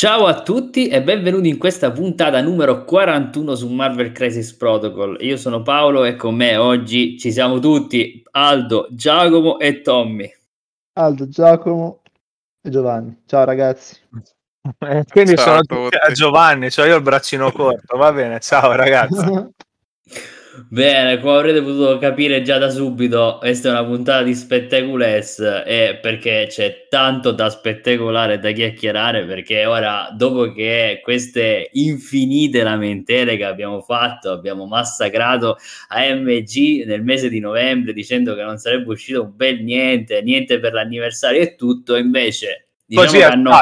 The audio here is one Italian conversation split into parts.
Ciao a tutti e benvenuti in questa puntata numero 41 su Marvel Crisis Protocol. Io sono Paolo e con me oggi ci siamo tutti, Aldo, Giacomo e Tommy. Aldo, Giacomo e Giovanni. Ciao ragazzi. Eh, quindi ciao sono tutti a Giovanni, cioè io ho il braccino corto, va bene, ciao ragazzi. Bene, come avrete potuto capire già da subito, questa è una puntata di Spectacules e perché c'è tanto da spettacolare da chiacchierare perché ora, dopo che queste infinite lamentele che abbiamo fatto, abbiamo massacrato AMG nel mese di novembre dicendo che non sarebbe uscito un bel niente, niente per l'anniversario e tutto, invece diciamo così, è hanno...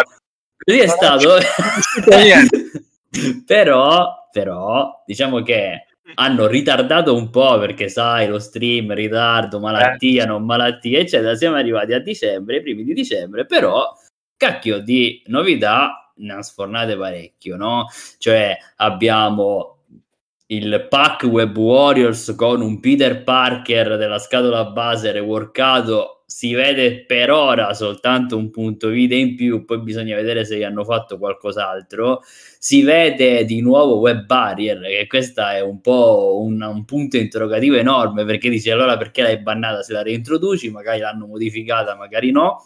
così è stato. però, però, diciamo che hanno ritardato un po' perché sai lo stream, ritardo, malattia, eh. non malattia, eccetera. Siamo arrivati a dicembre, i primi di dicembre, però cacchio di novità ne hanno sfornate parecchio, no? Cioè abbiamo il pack Web Warriors con un Peter Parker della scatola base reworkato si vede per ora soltanto un punto vide in più, poi bisogna vedere se hanno fatto qualcos'altro. Si vede di nuovo Web Barrier, che questo è un po' un, un, punto interrogativo enorme, perché dici allora perché l'hai bannata se la reintroduci, magari l'hanno modificata, magari no.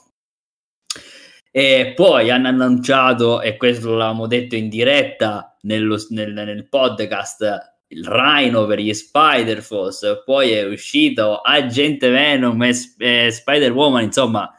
E poi hanno annunciato, e questo l'avevamo detto in diretta nello, nel, nel podcast, il Rhino per gli Spider-Force, poi è uscito Agente Venom e, e Spider-Woman, insomma,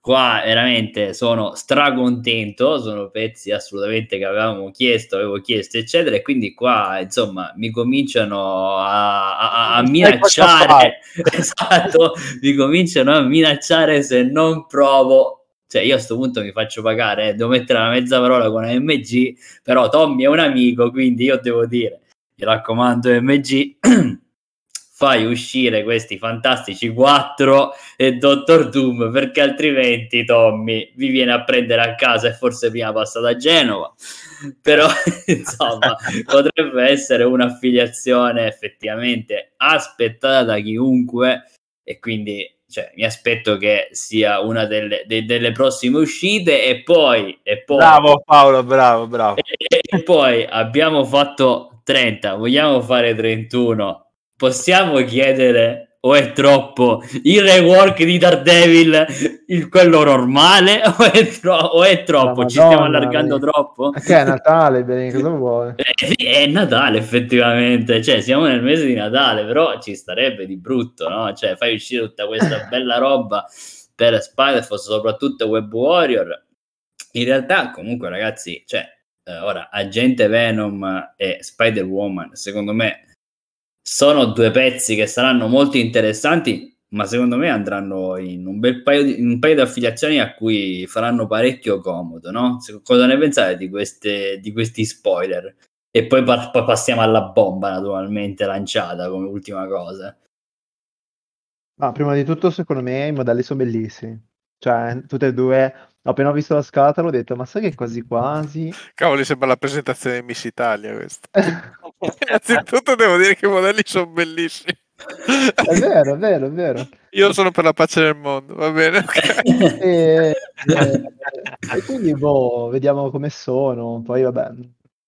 qua veramente sono stracontento, sono pezzi assolutamente che avevamo chiesto, avevo chiesto, eccetera, e quindi qua, insomma, mi cominciano a, a, a minacciare, esatto, mi cominciano a minacciare se non provo. Cioè io a questo punto mi faccio pagare, eh, devo mettere una mezza parola con AMG, però Tommy è un amico, quindi io devo dire mi raccomando MG, fai uscire questi fantastici 4 e Dottor Doom perché altrimenti Tommy vi viene a prendere a casa e forse prima passa da Genova. Però insomma potrebbe essere un'affiliazione effettivamente aspettata da chiunque e quindi cioè, mi aspetto che sia una delle, de, delle prossime uscite e poi, e poi bravo Paolo bravo bravo. e, e poi abbiamo fatto 30, vogliamo fare 31? Possiamo chiedere o è troppo il rework di Daredevil il, quello normale o è, tro- o è troppo? Ci stiamo allargando vedi. troppo? Che è Natale, bene, cosa vuole? È Natale effettivamente, cioè siamo nel mese di Natale, però ci starebbe di brutto, no? Cioè fai uscire tutta questa bella roba per Spider-Force, soprattutto Web Warrior. In realtà comunque ragazzi, cioè eh, ora Agente Venom e Spider-Woman, secondo me sono due pezzi che saranno molto interessanti, ma secondo me andranno in un bel paio di, un paio di affiliazioni a cui faranno parecchio comodo, no? Cosa ne pensate di, queste, di questi spoiler? E poi, pa- passiamo alla bomba, naturalmente, lanciata come ultima cosa. Ma prima di tutto, secondo me, i modelli sono bellissimi. Cioè, tutte e due appena ho visto la scatola ho detto, ma sai che quasi quasi... Cavoli, sembra la presentazione di Miss Italia questa. Innanzitutto devo dire che i modelli sono bellissimi. È vero, è vero, è vero. Io sono per la pace del mondo, va bene? Okay. e, e, e, quindi, boh, vediamo come sono. Poi, vabbè,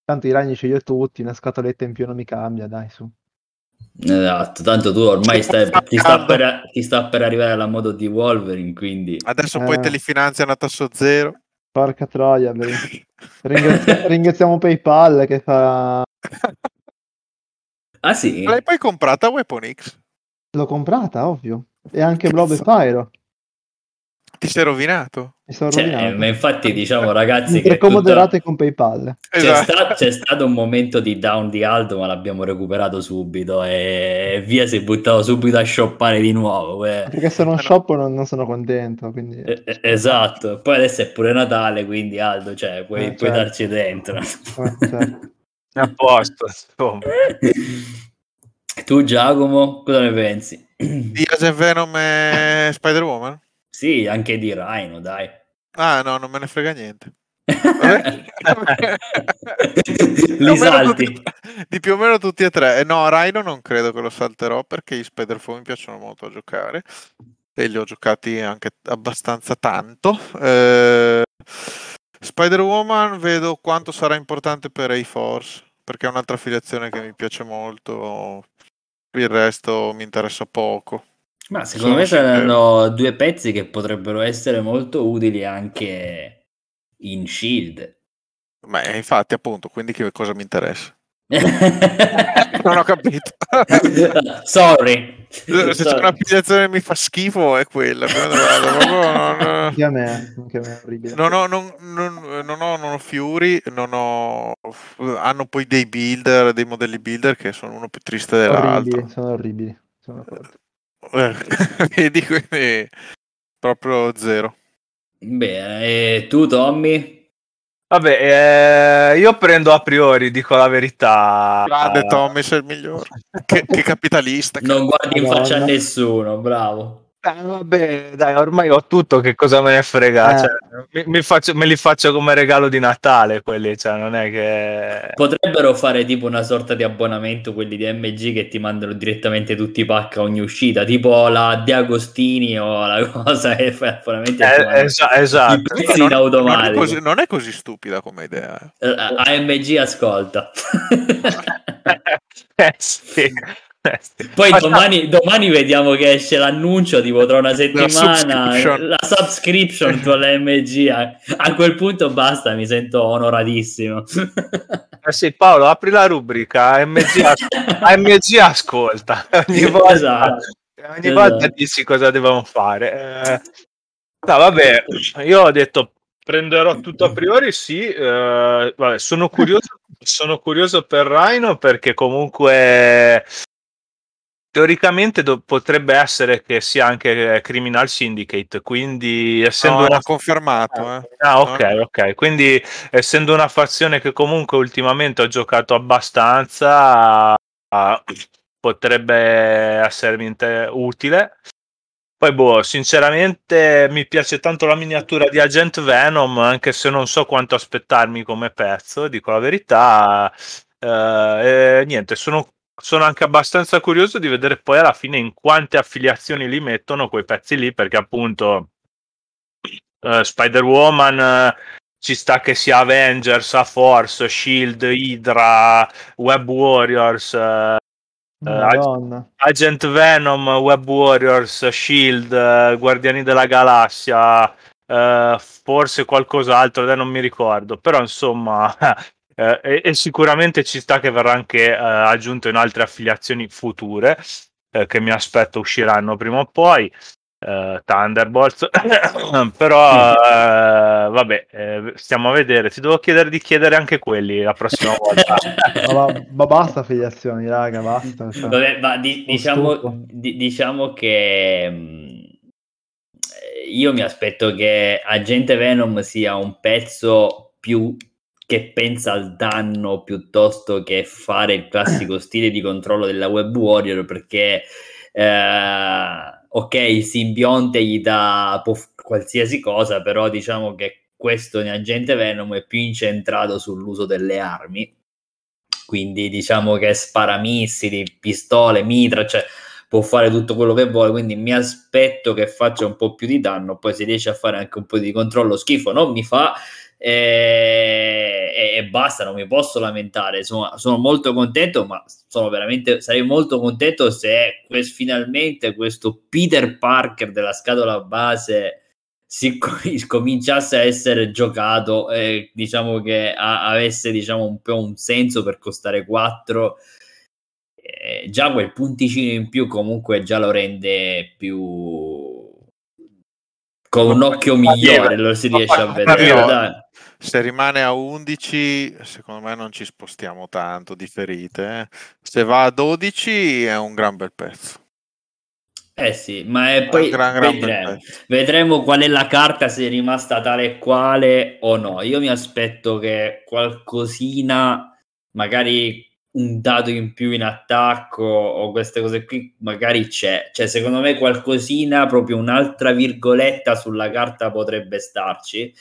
tanto i ragni ce li ho tutti, una scatoletta in più non mi cambia, dai, su. Esatto, tanto tu ormai stai, ti, sta per, ti, sta per, arrivare alla modo di Wolverine, quindi... Adesso eh. poi te li finanziano a tasso zero. Porca troia, ringraziamo, ringraziamo PayPal che fa... Ah sì? L'hai poi comprata Weapon X? L'ho comprata, ovvio. E anche Blob e Pyro. Ti sei rovinato? Mi sono cioè, rovinato. Ma infatti diciamo ragazzi che tutta... con PayPal. C'è, esatto. sta... c'è, stato un momento di down di Aldo ma l'abbiamo recuperato subito e via si è buttato subito a shoppare di nuovo. Eh. Perché se non shoppo non, non sono contento. Quindi... Eh, esatto, poi adesso è pure Natale quindi Aldo cioè, puoi, eh, puoi certo. darci dentro. Eh, certo. a posto. tu Giacomo cosa ne pensi? Di Joseph Venom e Spider-Woman? Sì, anche di Rhino, dai. Ah, no, non me ne frega niente. Li salti. Tutti, di più o meno tutti e tre. Eh, no, Rhino non credo che lo salterò perché gli Spider-Foam mi piacciono molto a giocare e li ho giocati anche abbastanza tanto. Eh, Spider-Woman vedo quanto sarà importante per A-Force, perché è un'altra affiliazione che mi piace molto. Il resto mi interessa poco. Ma secondo me saranno due pezzi che potrebbero essere molto utili anche in Shield. Ma infatti, appunto, quindi che cosa mi interessa? non ho capito. Sorry. Se Sorry. c'è un'applicazione che mi fa schifo è quella. Anche a me, anche a me è orribile. Non ho, non, non, non ho, non ho Fury, non ho... hanno poi dei builder, dei modelli builder che sono uno più triste dell'altro. Orribili, sono orribili. Sono eh, Vedi, quindi proprio zero. Bene, e tu Tommy? Vabbè, eh, io prendo a priori, dico la verità. Grande Tommy, sei il migliore. che, che capitalista. Non guardi in faccia a nessuno, bravo. Eh, vabbè, dai, ormai ho tutto, che cosa me ne frega? Eh. Cioè, mi, mi faccio, me li faccio come regalo di Natale quelli, cioè non è che... Potrebbero fare tipo una sorta di abbonamento quelli di MG che ti mandano direttamente tutti i pack a ogni uscita, tipo la De Agostini o la cosa che fai abbonamenti eh, esa- esatto. I automatico. Non è, così, non è così stupida come idea. Eh, AMG ascolta. eh sì. Poi domani, domani, vediamo che esce l'annuncio tipo tra una settimana la subscription, la subscription tu all'MG a, a, quel punto basta mi sento onoratissimo. Eh sì Paolo apri la rubrica AMG, AMG ascolta. Ogni volta, esatto. ogni esatto. volta dici cosa devono fare. Eh, no vabbè io ho detto prenderò tutto a priori sì eh, vabbè, sono curioso sono curioso per Rhino perché comunque Teoricamente do- potrebbe essere che sia anche Criminal Syndicate, quindi essendo no, una... confermato. Eh. Ah, ok, ok. Quindi essendo una fazione che comunque ultimamente ho giocato abbastanza, uh, potrebbe essermi inter- utile. Poi, boh, sinceramente mi piace tanto la miniatura di Agent Venom, anche se non so quanto aspettarmi come pezzo, dico la verità. Uh, niente, sono sono anche abbastanza curioso di vedere poi alla fine in quante affiliazioni li mettono quei pezzi lì, perché appunto uh, Spider-Woman uh, ci sta che sia Avengers, A Force, Shield, Hydra, Web Warriors, uh, Agent Venom, Web Warriors, Shield, Guardiani della Galassia, forse qualcos'altro, non mi ricordo, però insomma eh, e, e, sicuramente ci sta che verrà anche eh, aggiunto in altre affiliazioni future eh, che mi aspetto usciranno prima o poi. Uh, Thunderbolts però uh, vabbè eh, stiamo a vedere ti devo chiedere di chiedere anche quelli la prossima volta ma, ma, basta affiliazioni raga basta cioè. vabbè, ma di, diciamo, di, diciamo che mm, io mi aspetto che Agente Venom sia un pezzo più che pensa al danno piuttosto che fare il classico stile di controllo della web warrior perché eh, ok il simbionte gli dà qualsiasi cosa però diciamo che questo in agente Venom è più incentrato sull'uso delle armi. Quindi diciamo che spara missili pistole mitra cioè può fare tutto quello che vuole quindi mi aspetto che faccia un po' più di danno poi se riesce a fare anche un po' di controllo schifo non mi fa e, e, basta, non mi posso lamentare. Sono, sono, molto contento, ma sono veramente sarei molto contento se quest, finalmente questo Peter Parker della scatola base si cominciasse a essere giocato e diciamo che a, avesse diciamo un po' un senso per costare 4 eh, già quel punticino in più comunque già lo rende più con un occhio migliore lo si riesce a vedere se rimane a 11, secondo me non ci spostiamo tanto di ferite. Eh. Se va a 12 è un gran bel pezzo. Eh sì, ma è poi gran, gran vedremo. vedremo qual è la carta, se è rimasta tale e quale o no. Io mi aspetto che qualcosina, magari un dato in più in attacco o queste cose qui, magari c'è. Cioè, secondo me qualcosina, proprio un'altra virgoletta sulla carta potrebbe starci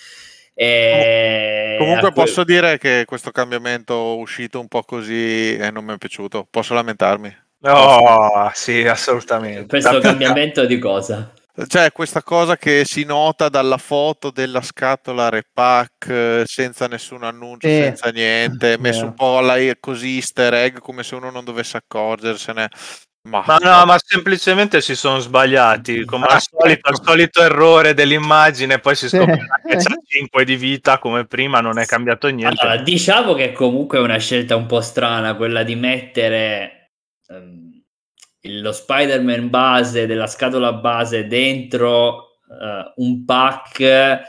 e Comunque posso dire che questo cambiamento uscito un po' così e non mi è piaciuto. Posso lamentarmi? No, sì, assolutamente. Questo cambiamento di cosa? C'è questa cosa che si nota dalla foto della scatola repack eh, senza nessun annuncio, Sì. senza niente, messo Vero. un po' alla, così easter egg come se uno non dovesse accorgersene. Ma, Ma no, ma semplicemente si sono sbagliati, come al solito, ecco. solito errore dell'immagine, poi si Sì. scoprirà che c'ha 5 di vita come prima, non è cambiato niente. Allora, diciamo che comunque è una scelta un po' strana quella di mettere il- lo Spider-Man base della scatola base dentro eh, un pack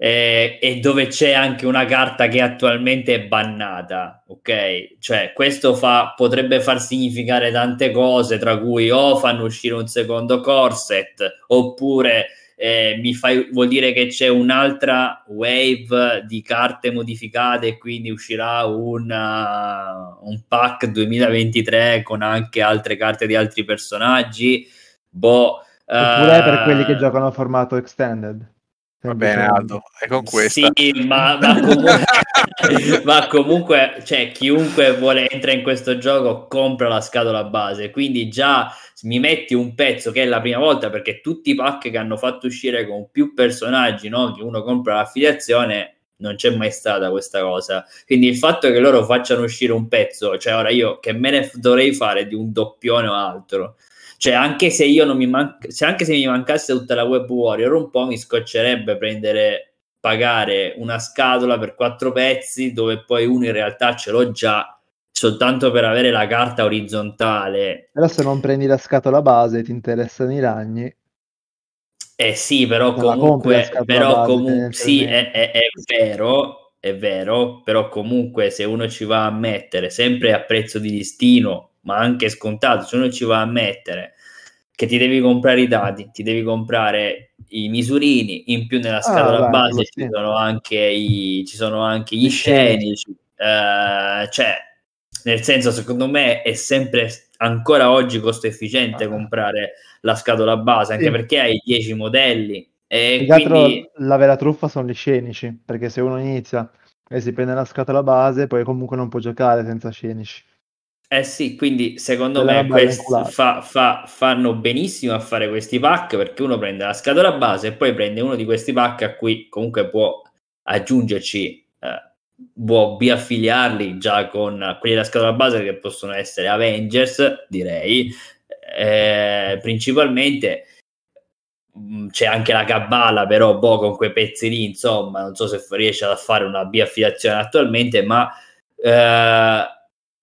eh, e dove c'è anche una carta che attualmente è bannata, ok? Cioè, questo fa, potrebbe far significare tante cose, tra cui o fanno uscire un secondo corset, oppure eh, mi fai, vuol dire che c'è un'altra wave di carte modificate e quindi uscirà una- un pack 2023 con anche altre carte di altri personaggi. Boh, Oppure per quelli che eh, giocano a formato extended. Va bene Aldo, e con questa. Sì, ma, ma comunque, ma comunque, cioè, chiunque vuole entrare in questo gioco compra la scatola base. Quindi già mi metti un pezzo che è la prima volta perché tutti i pack che hanno fatto uscire con più personaggi, no? Che uno compra l'affiliazione, non c'è mai stata questa cosa. Quindi il fatto che loro facciano uscire un pezzo, cioè ora io che me ne dovrei fare di un doppione o altro. Cioè, anche se io non mi manca, se anche se mi mancasse tutta la web warrior, un po' mi scoccerebbe prendere, pagare una scatola per quattro pezzi dove poi uno in realtà ce l'ho già soltanto per avere la carta orizzontale. Però se non prendi la scatola base ti interessano i ragni, Eh sì, però Non comunque, però comunque sì, è, è- è vero, è vero, però comunque se uno ci va a mettere sempre a prezzo di listino, ma anche scontato, se uno ci va a mettere che ti devi comprare i dati, ti devi comprare i misurini, in più nella scatola beh, base ci sono anche i, ci sono anche gli scenici, eh, cioè nel senso secondo me è sempre ancora oggi costo efficiente Ah. comprare la scatola base anche Sì. perché hai 10 modelli e quindi la vera truffa sono gli scenici, perché se uno inizia e si prende la scatola base, poi comunque non può giocare senza scenici. Eh sì quindi secondo me fa- fa- fanno benissimo a fare questi pack perché uno prende la scatola base e poi prende uno di questi pack a cui comunque può aggiungerci eh, può biaffiliarli già con quelli della scatola base che possono essere Avengers direi. Eh, principalmente mh, c'è anche la cabala però boh, con quei pezzi lì insomma non so se riesce a fare una biaffiliazione attualmente ma eh,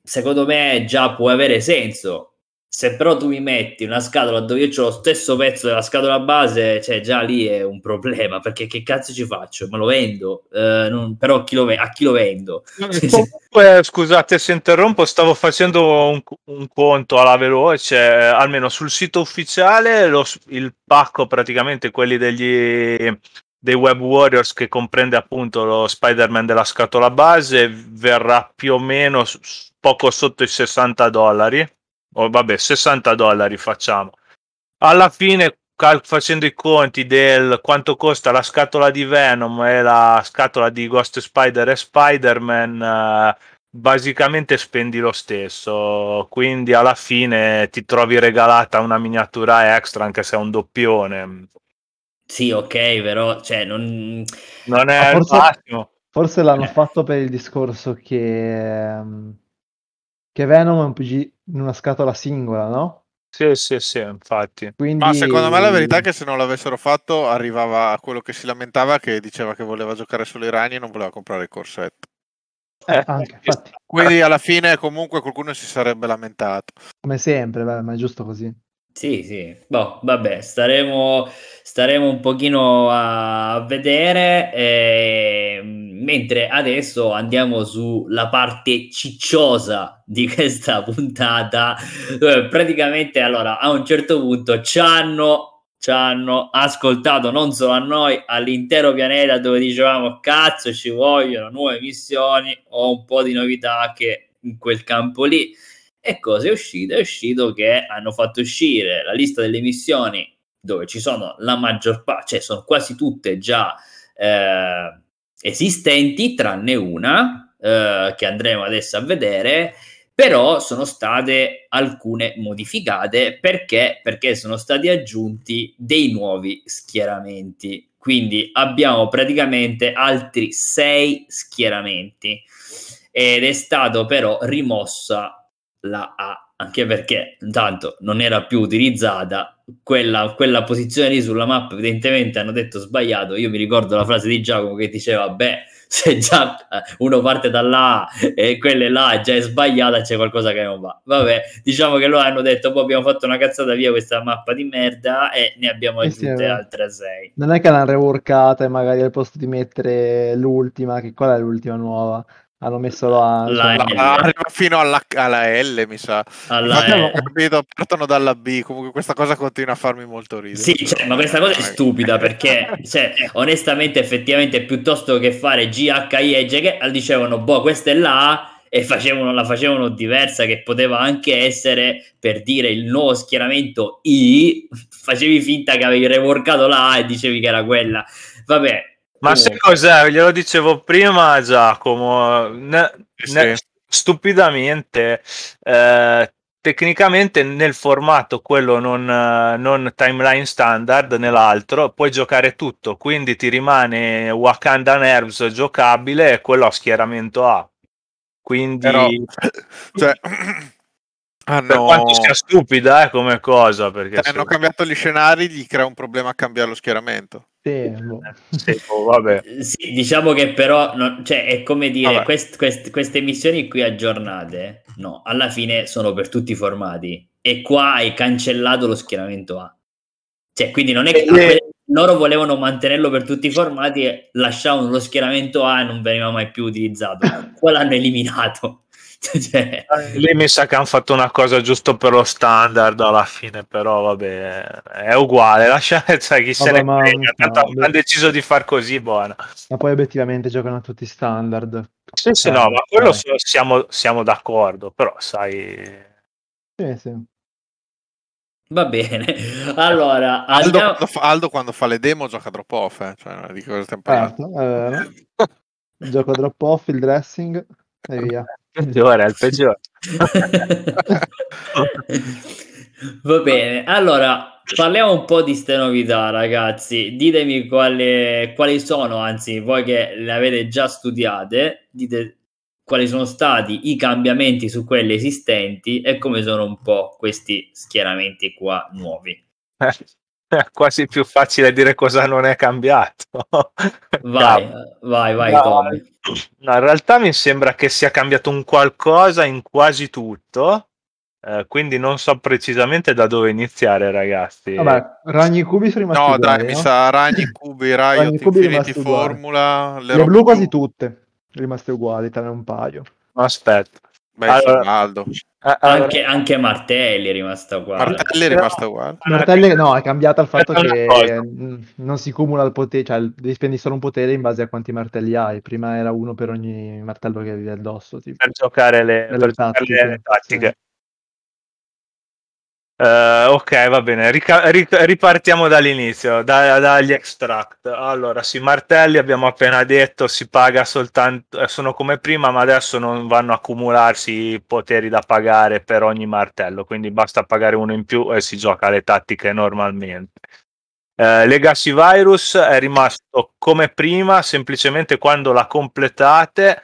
secondo me già può avere senso se però tu mi metti una scatola dove io ho lo stesso pezzo della scatola base, cioè già lì è un problema, perché che cazzo ci faccio? Me lo vendo, Eh, non- però chi lo a chi lo vendo? Comunque, scusate se interrompo, stavo facendo un, un conto alla veloce, eh, almeno sul sito ufficiale lo il pacco praticamente quelli degli dei Web Warriors che comprende appunto lo Spider-Man della scatola base verrà più o meno s- s- poco sotto i 60 dollari. O vabbè 60 dollari facciamo. Alla fine cal- facendo i conti del quanto costa la scatola di Venom e la scatola di Ghost Spider e Spider-Man eh, basicamente spendi lo stesso. Quindi alla fine ti trovi regalata una miniatura extra anche se è un doppione. Sì, ok, però cioè, non... non è il forse- massimo. Forse l'hanno Eh. fatto per il discorso che, ehm, che Venom è un PG in una scatola singola, no? sì sì sì infatti Quindi... Ma secondo me la verità è che se non l'avessero fatto arrivava a quello che si lamentava che diceva che voleva giocare solo i ragni e non voleva comprare il corsetto. Eh, anche, infatti, Quindi alla fine comunque qualcuno si sarebbe lamentato. come sempre, beh, ma è giusto così. Sì, sì, boh, vabbè, staremo, staremo un pochino a vedere, eh, mentre adesso andiamo sulla parte cicciosa di questa puntata, dove praticamente allora a un certo punto ci hanno, ci hanno ascoltato non solo a noi, all'intero pianeta dove dicevamo cazzo ci vogliono nuove missioni o un po' di novità che in quel campo lì. E cosa è uscito? È uscito che hanno fatto uscire la lista delle missioni dove ci sono la maggior parte, cioè sono quasi tutte già eh, esistenti, tranne una eh, che andremo adesso a vedere. però sono state alcune modificate perché, perché sono stati aggiunti dei nuovi schieramenti. Quindi abbiamo praticamente altri sei schieramenti ed è stato però rimossa la A, anche perché intanto non era più utilizzata quella, quella posizione lì sulla mappa, evidentemente hanno detto sbagliato. Io mi ricordo la frase di Giacomo che diceva, beh, se già uno parte da là e quella là già è sbagliata, c'è qualcosa che non va. Vabbè, diciamo che loro hanno detto, poi abbiamo fatto una cazzata via questa mappa di merda e ne abbiamo aggiunte sì, altre sei. Non è che l'hanno reworkata e magari al posto di mettere l'ultima, che qual è l'ultima nuova? Hanno messo la, la cioè, arriva fino alla, alla, L mi sa. Alla L. capito partono dalla B comunque questa cosa continua a farmi molto ridere. Sì cioè, ma questa cosa è stupida perché cioè, onestamente effettivamente piuttosto che fare G, H, I e J che dicevano boh questa è la A e facevano, la facevano diversa che poteva anche essere per dire il nuovo schieramento I facevi finta che avevi reworkato la A e dicevi che era quella. Vabbè ma oh. sai cos'è? Glielo dicevo prima Giacomo, ne, ne, stupidamente, eh, tecnicamente nel formato quello non, non, timeline standard, nell'altro, puoi giocare tutto, quindi ti rimane Wakanda Nerves giocabile e quello a schieramento A. Quindi... Però, cioè, hanno... Per quanto sia stupida eh, come cosa. Perché hanno se... cambiato gli scenari, gli crea un problema a cambiare lo schieramento. Sì, sì, oh, vabbè. sì diciamo che però non, cioè, è come dire quest, quest, queste missioni qui aggiornate, no, alla fine sono per tutti i formati e qua hai cancellato lo schieramento A. Cioè, quindi non è che eh, loro volevano mantenerlo per tutti i formati e lasciavano lo schieramento A e non veniva mai più utilizzato. Qua l'hanno eliminato. cioè... Lì mi sa che hanno fatto una cosa giusto per lo standard alla fine, però vabbè, è uguale. Lasciate, sai, chi vabbè, se ne frega. Tanto no, hanno deciso di far così, buona. Ma poi obiettivamente giocano tutti standard. Sì, sì, no, ma quello siamo, siamo d'accordo, però sai... Sì, sì. Va bene, allora Aldo, andiamo... quando fa, Aldo, quando fa le demo gioca drop off, eh? cioè, di cosa stiamo parlando? Certo, eh, gioco drop off, il dressing e via peggiore, il peggiore. Va bene, allora parliamo un po' di queste novità, ragazzi. Ditemi quali, quali sono, anzi, voi che le avete già studiate, dite quali sono stati i cambiamenti su quelle esistenti e come sono un po' questi schieramenti qua nuovi. È quasi più facile dire cosa non è cambiato. Vai, vai, vai, no. No, in realtà mi sembra che sia cambiato un qualcosa in quasi tutto. Eh, quindi non so precisamente da dove iniziare, ragazzi. Vabbè, ragni cubi sono rimasti No, uguali, dai, no? mi sa ragni cubi, Riot, ragni cubi Infinity Formula, le, le blu quasi tutte rimaste uguali, tranne un paio. Aspetta. Beh, allora, Aldo. Anche, anche, Martelli è rimasta uguale. Martelli è rimasta uguale. Martelli no, è cambiato il fatto che non si cumula il potere, cioè devi spendere solo un potere in base a quanti martelli hai. Prima era uno per ogni martello che avevi addosso. Tipo. Per giocare le, per tattiche. Le tattiche. Uh, ok, va bene, Rica- ric- ripartiamo dall'inizio, da- dagli extract. Allora, sì, martelli abbiamo appena detto, si paga soltanto, eh, sono come prima, ma adesso non vanno a accumularsi poteri da pagare per ogni martello, quindi basta pagare uno in più e si gioca le tattiche normalmente. Uh, Legacy Virus è rimasto come prima, semplicemente quando la completate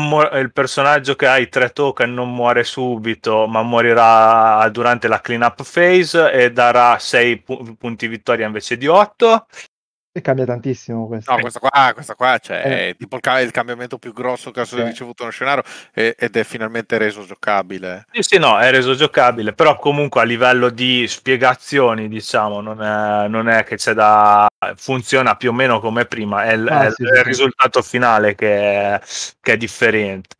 mu- il personaggio che ha i tre token non muore subito, ma morirà durante la cleanup phase e darà 6 pu- punti vittoria invece di 8. E cambia tantissimo questo. No, questa qua, questa qua cioè, eh. è tipo il, cambiamento più grosso che ha eh. ricevuto uno scenario ed è finalmente reso giocabile. Sì, sì, no, è reso giocabile, però comunque a livello di spiegazioni, diciamo, non è, non è che c'è da... funziona più o meno come prima, è, ah, è sì, il sì. risultato finale che è, che è differente.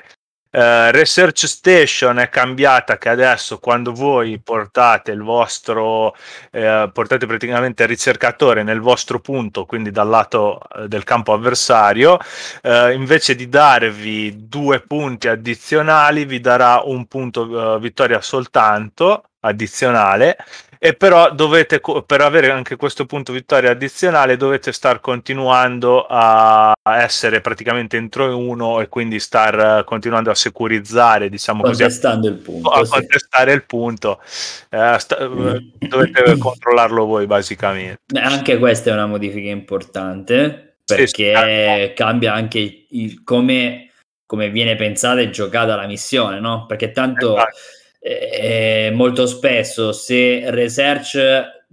Uh, Research Station è cambiata che adesso quando voi portate il vostro eh, portate praticamente il ricercatore nel vostro punto quindi dal lato eh, del campo avversario eh, invece di darvi due punti addizionali vi darà un punto uh, vittoria soltanto addizionale e però dovete per avere anche questo punto vittoria addizionale dovete star continuando a essere praticamente entro uno e quindi star continuando a securizzare diciamo contestando così, il punto a sì. contestare il punto eh, sta, mm. dovete controllarlo voi basicamente anche questa è una modifica importante perché sì, sì. cambia anche il, come, come viene pensata e giocata la missione no? perché tanto esatto eh, molto spesso se research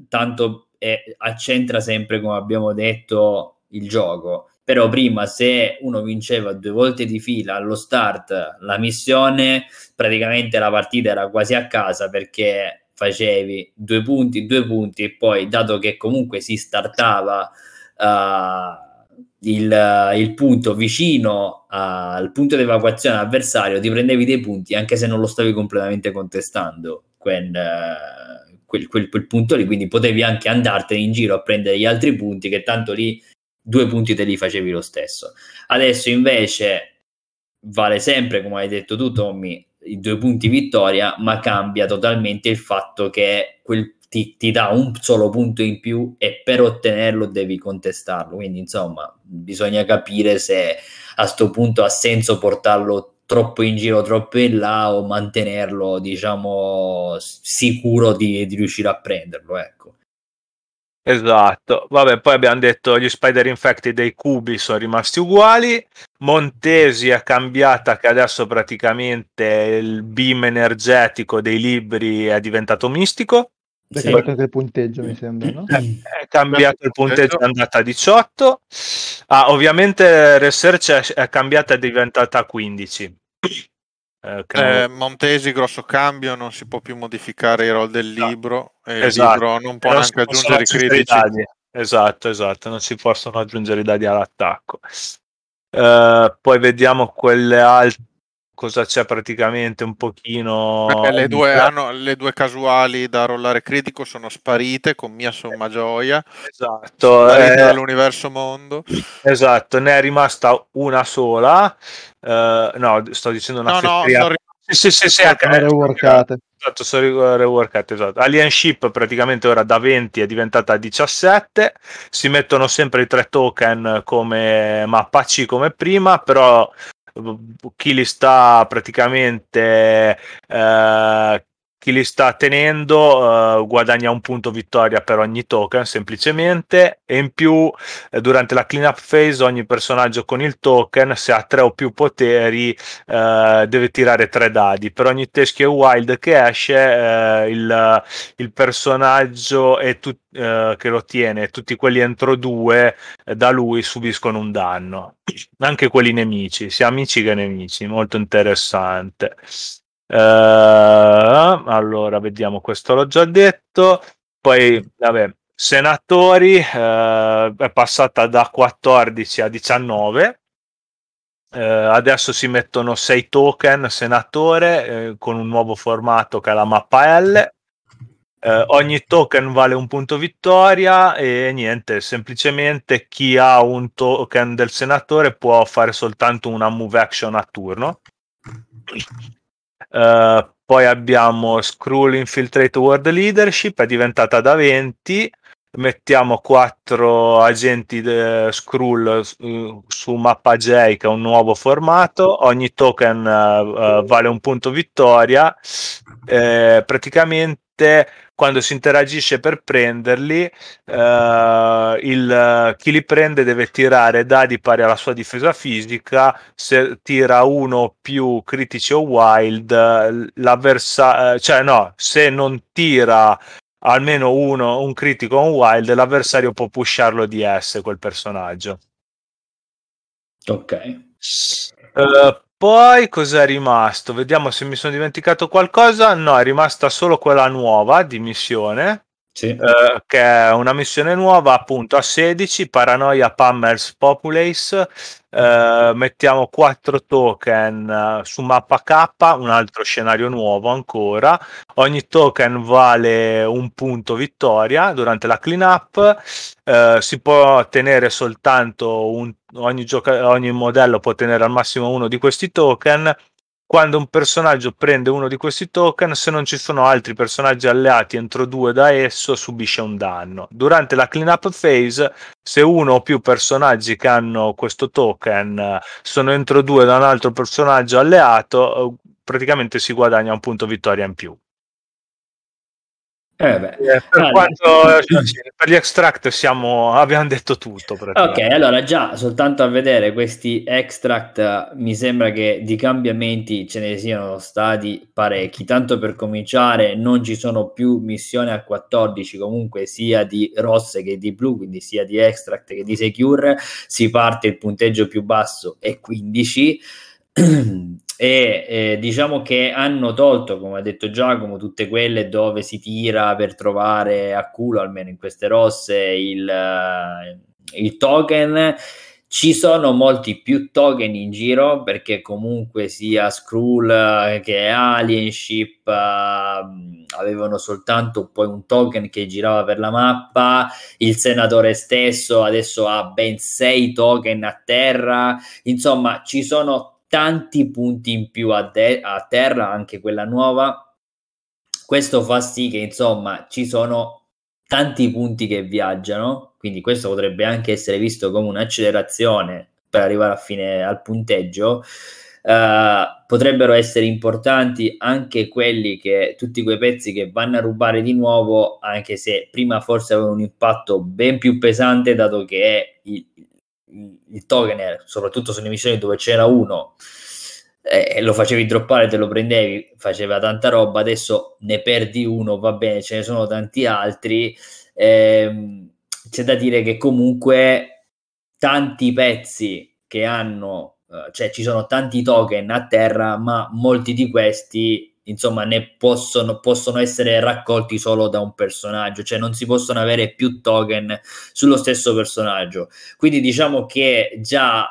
tanto eh, accentra sempre come abbiamo detto il gioco. Però prima se uno vinceva due volte di fila allo start la missione praticamente la partita era quasi a casa perché facevi due punti due punti e poi dato che comunque si startava uh, il, il, punto vicino al punto di evacuazione avversario, ti prendevi dei punti anche se non lo stavi completamente contestando quel, quel, quel, quel punto lì, quindi potevi anche andartene in giro a prendere gli altri punti che tanto lì due punti te li facevi lo stesso. Adesso invece vale sempre, come hai detto tu Tommy, i due punti vittoria, ma cambia totalmente il fatto che quel ti, ti, dà un solo punto in più e per ottenerlo devi contestarlo. Quindi, insomma, bisogna capire se a questo punto ha senso portarlo troppo in giro, troppo in là o mantenerlo, diciamo, sicuro di, di riuscire a prenderlo. Ecco. Esatto, vabbè, poi abbiamo detto gli Spider Infected dei cubi sono rimasti uguali. Montesi è cambiata che adesso praticamente il beam energetico dei libri è diventato mistico. Sì. È cambiato il punteggio, mi sembra, no? È cambiato il punteggio, è andata a 18. Ah, ovviamente Research è, è cambiata, è diventata a 15. Eh, eh, Montesi, grosso cambio, non si può più modificare i roll del libro e esatto. il libro non può non neanche aggiungere i critici. Esatto, esatto, non si possono aggiungere i dadi all'attacco. Uh, poi vediamo quelle altre cosa c'è praticamente un pochino. le, due, hanno, le due casuali da rollare critico sono sparite con mia somma gioia. Esatto. Eh, dall'universo mondo. Esatto, ne è rimasta una sola. Uh, no, sto dicendo una no, no, sono... Sì, sì, sì, sì, anche reworkate. Esatto, sono reworkate, esatto. Alien Ship praticamente ora da 20 è diventata 17. Si mettono sempre i tre token come mappa C come prima, però chi li sta praticamente eh, chi li sta tenendo uh, guadagna un punto vittoria per ogni token semplicemente. E in più eh, durante la cleanup phase ogni personaggio con il token se ha tre o più poteri uh, deve tirare tre dadi. Per ogni teschio wild che esce uh, il, il, personaggio tu, che lo tiene tutti quelli entro due da lui subiscono un danno. Anche quelli nemici sia amici che nemici molto interessante allora, vediamo, questo l'ho già detto. Poi, vabbè, senatori uh, è passata da 14 a 19. Uh, eh, adesso si mettono 6 token senatore eh, con un nuovo formato che è la mappa L. Uh, ogni token vale un punto vittoria e niente, semplicemente chi ha un token del senatore può fare soltanto una move action a turno. Uh, poi abbiamo Skrull Infiltrate World Leadership, è diventata da 20. Mettiamo 4 agenti Skrull uh, su mappa J, che è un nuovo formato. Ogni token uh, vale un punto vittoria. Eh, praticamente quando si interagisce per prenderli, eh, il, chi li prende deve tirare dadi pari alla sua difesa fisica. Se tira uno più critici o wild, l'avversario, cioè no, se non tira almeno uno, un critico o un wild, l'avversario può pusharlo di S quel personaggio. Ok. Uh, poi cos'è rimasto? Vediamo se mi sono dimenticato qualcosa. No, è rimasta solo quella nuova di missione. Sì. Eh, che è una missione nuova appunto a 16 Paranoia Pammers Populace. Eh, mettiamo 4 token uh, su mappa K un altro scenario nuovo ancora. Ogni token vale un punto vittoria durante la clean up eh, si può tenere soltanto un, ogni, gioca- ogni modello può tenere al massimo uno di questi token quando un personaggio prende uno di questi token, se non ci sono altri personaggi alleati entro due da esso, subisce un danno. Durante la cleanup phase, se uno o più personaggi che hanno questo token eh, sono entro due da un altro personaggio alleato, eh, praticamente si guadagna un punto vittoria in più. Eh beh. Eh, per, Allora. quanto, per gli extract siamo, abbiamo detto tutto. Ok, allora già soltanto a vedere questi extract mi sembra che di cambiamenti ce ne siano stati parecchi. Tanto per cominciare, non ci sono più missioni a 14, comunque sia di rosse che di blu, quindi sia di extract che di secure. Si parte il punteggio più basso è 15. e eh, diciamo che hanno tolto, come ha detto Giacomo, tutte quelle dove si tira per trovare a culo, almeno in queste rosse, il, eh, il token. Ci sono molti più token in giro perché comunque sia Skrull eh, che Alienship eh, avevano soltanto poi un token che girava per la mappa. Il senatore stesso adesso ha ben 6 token a terra. Insomma, ci sono tanti punti in più a, de- a terra, anche quella nuova. Questo fa sì che insomma ci sono tanti punti che viaggiano, quindi questo potrebbe anche essere visto come un'accelerazione per arrivare a fine al punteggio. Uh, potrebbero essere importanti anche quelli che tutti quei pezzi che vanno a rubare di nuovo, anche se prima forse avevano un impatto ben più pesante, dato che il, il token, era, soprattutto sulle missioni dove c'era uno, eh, lo facevi droppare, te lo prendevi, faceva tanta roba. Adesso ne perdi uno, va bene, ce ne sono tanti altri. Eh, c'è da dire che comunque tanti pezzi che hanno, eh, cioè ci sono tanti token a terra, ma molti di questi insomma ne possono, possono essere raccolti solo da un personaggio, cioè non si possono avere più token sullo stesso personaggio. Quindi diciamo che già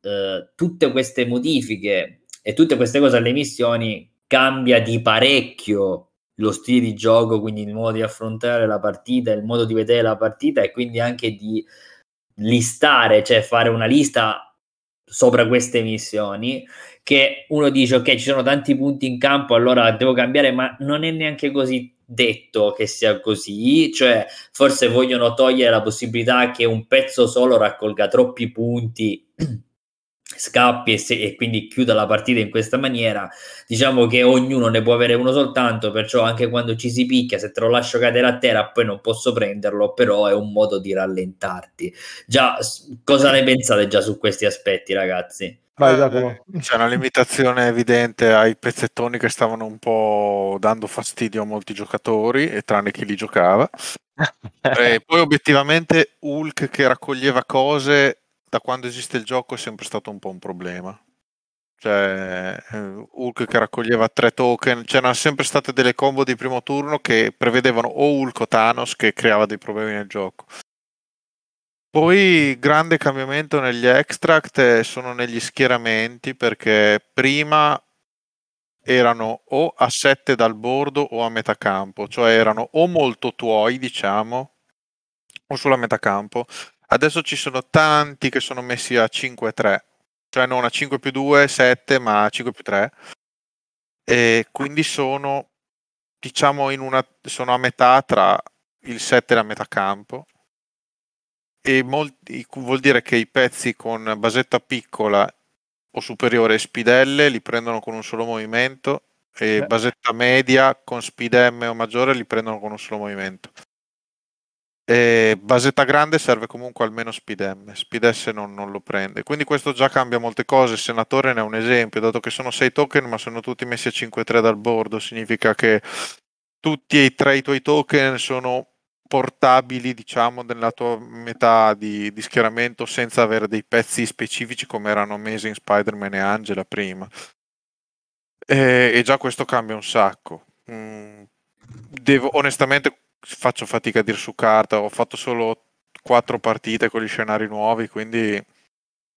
eh, tutte queste modifiche e tutte queste cose alle missioni cambia di parecchio lo stile di gioco, quindi il modo di affrontare la partita, il modo di vedere la partita e quindi anche di listare, cioè fare una lista sopra queste missioni che uno dice ok ci sono tanti punti in campo allora devo cambiare ma non è neanche così detto che sia così cioè forse vogliono togliere la possibilità che un pezzo solo raccolga troppi punti scappi e, se, e, quindi chiuda la partita in questa maniera. Diciamo che ognuno ne può avere uno soltanto perciò anche quando ci si picchia se te lo lascio cadere a terra poi non posso prenderlo però è un modo di rallentarti. Già cosa ne pensate già su questi aspetti ragazzi Vai, eh, c'è una limitazione evidente ai pezzettoni che stavano un po' dando fastidio a molti giocatori, e tranne chi li giocava. e poi obiettivamente Hulk che raccoglieva cose da quando esiste il gioco è sempre stato un po' un problema. Cioè, Hulk che raccoglieva tre token, c'erano sempre state delle combo di primo turno che prevedevano o Hulk o Thanos che creava dei problemi nel gioco. Poi grande cambiamento negli extract sono negli schieramenti perché prima erano o a 7 dal bordo o a metà campo, cioè erano o molto tuoi, diciamo, o sulla metà campo. Adesso ci sono tanti che sono messi a 5-3, cioè non a 5 più 2, 7, ma a 5 più 3. E quindi sono, diciamo, una, sono a metà tra il 7 e la metà campo e molti, vuol dire che i pezzi con basetta piccola o superiore e spidelle li prendono con un solo movimento e Beh. basetta media con speed M o maggiore li prendono con un solo movimento. E basetta grande serve comunque almeno speed M, speed S non, non, lo prende. Quindi questo già cambia molte cose. Il senatore ne è un esempio, dato che sono 6 token ma sono tutti messi a 5-3 dal bordo, significa che tutti e tre i tuoi token sono portabili, diciamo, nella tua metà di, di, schieramento senza avere dei pezzi specifici come erano Amazing Spider-Man e Angela prima. E, e già questo cambia un sacco. Mm, devo, onestamente faccio fatica a dire su carta, ho fatto solo quattro partite con gli scenari nuovi, quindi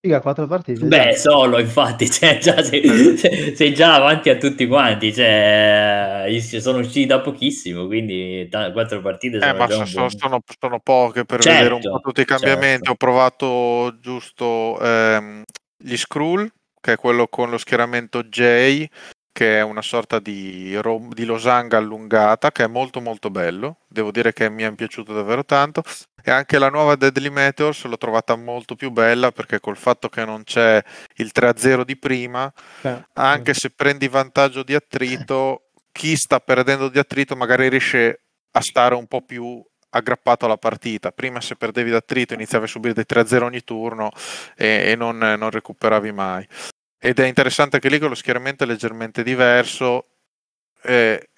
Figa, quattro partite. Beh, solo infatti, cioè, già sei, sei, già avanti a tutti quanti. Cioè, sono usciti da pochissimo, quindi t- quattro partite sono eh, ma già sono, sono, sono, poche per certo, vedere un po' tutti i cambiamenti. Certo. Ho provato giusto ehm, gli Skrull che è quello con lo schieramento J, che è una sorta di, rom- di losanga allungata, che è molto molto bello. Devo dire che mi è piaciuto davvero tanto. E anche la nuova Deadly Meteors l'ho trovata molto più bella perché col fatto che non c'è il 3-0 di prima, Eh, anche se prendi vantaggio di attrito, chi sta perdendo di attrito magari riesce a stare un po' più aggrappato alla partita. Prima se perdevi d'attrito iniziavi a subire dei 3-0 ogni turno e, e non, non recuperavi mai. Ed è interessante che lì che lo schieramento è leggermente diverso. eh,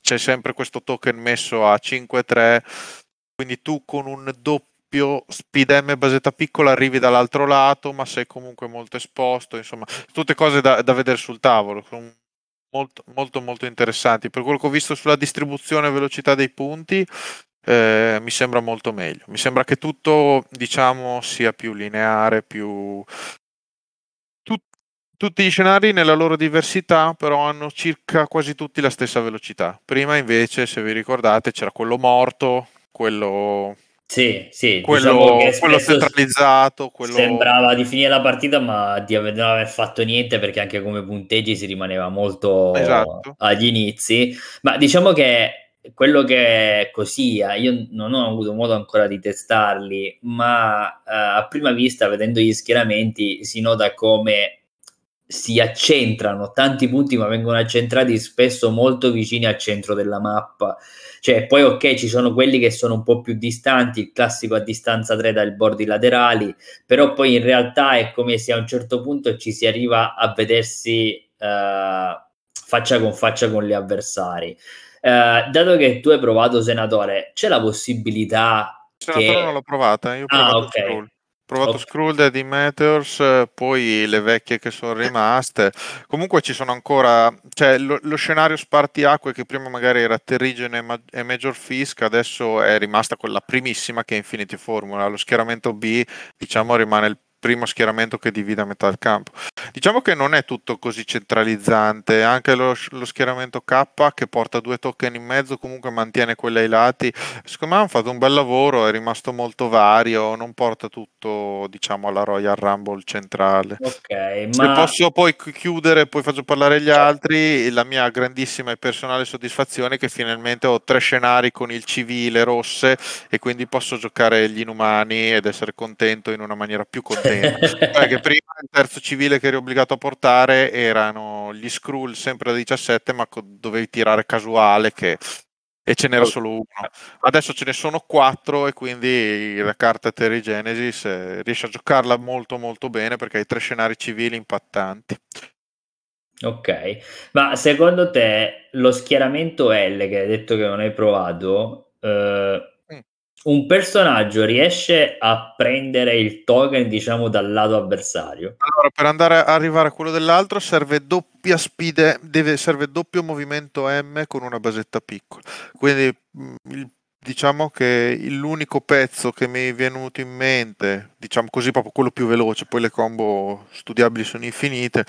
c'è sempre questo token messo a 5-3, quindi tu con un doppio speed M basetta piccola arrivi dall'altro lato, ma sei comunque molto esposto. Insomma, tutte cose da, da vedere sul tavolo. Sono molto, molto, molto interessanti. Per quello che ho visto sulla distribuzione e velocità dei punti, eh, mi sembra molto meglio. Mi sembra che tutto, diciamo, sia più lineare, più... tut- tutti gli scenari nella loro diversità, però hanno circa quasi tutti la stessa velocità. Prima invece, se vi ricordate, c'era quello morto, quello, Sì, sì, quello, diciamo quello centralizzato, quello... sembrava di finire la partita, ma di non aver fatto niente perché anche come punteggi si rimaneva molto Esatto. agli inizi. Ma diciamo che quello che è così, eh, io non ho avuto modo ancora di testarli, ma eh, a prima vista, vedendo gli schieramenti, si nota come si accentrano tanti punti, ma vengono accentrati spesso molto vicini al centro della mappa. Cioè, poi ok, ci sono quelli che sono un po' più distanti, il classico a distanza 3 dai bordi laterali, però poi in realtà è come se a un certo punto ci si arriva a vedersi eh, faccia con faccia con gli avversari. Eh, dato che tu hai provato senatore, c'è la possibilità Senatore che... non l'ho provata, io ho Ah, provato ok. Provato Ok. Skrull, Deadly Meteors, eh, poi le vecchie che sono rimaste. Comunque ci sono ancora, cioè lo, lo scenario spartiacque che prima magari era Terrigen e, e Major Fisk, adesso è rimasta quella primissima che è Infinity Formula. Lo schieramento B, diciamo, rimane il primo schieramento che divide a metà del campo. Diciamo che non è tutto così centralizzante, anche lo, lo schieramento K che porta due token in mezzo comunque mantiene quelli ai lati. Secondo me hanno fatto un bel lavoro, è rimasto molto vario, non porta tutto diciamo alla Royal Rumble centrale. Ok, Se ma... posso poi chi- chiudere, poi faccio parlare gli Certo. altri, la mia grandissima e personale soddisfazione è che finalmente ho tre scenari con il civile rosse e quindi posso giocare gli inumani ed essere contento in una maniera più contenta. Cioè che prima il terzo civile che eri obbligato a portare erano gli Skrull sempre da 17, ma co- dovevi tirare casuale che... e ce n'era solo uno. Adesso ce ne sono quattro e quindi la carta Terry Genesis eh, riesce a giocarla molto molto bene perché hai tre scenari civili impattanti. Ok, ma secondo te lo schieramento L che hai detto che non hai provato, eh. Un personaggio riesce a prendere il token, diciamo, dal lato avversario? Allora, per andare a arrivare a quello dell'altro serve doppia speed, deve, serve doppio movimento M con una basetta piccola. Quindi mh, il- diciamo che l'unico pezzo che mi è venuto in mente, diciamo così, proprio quello più veloce, poi le combo studiabili sono infinite.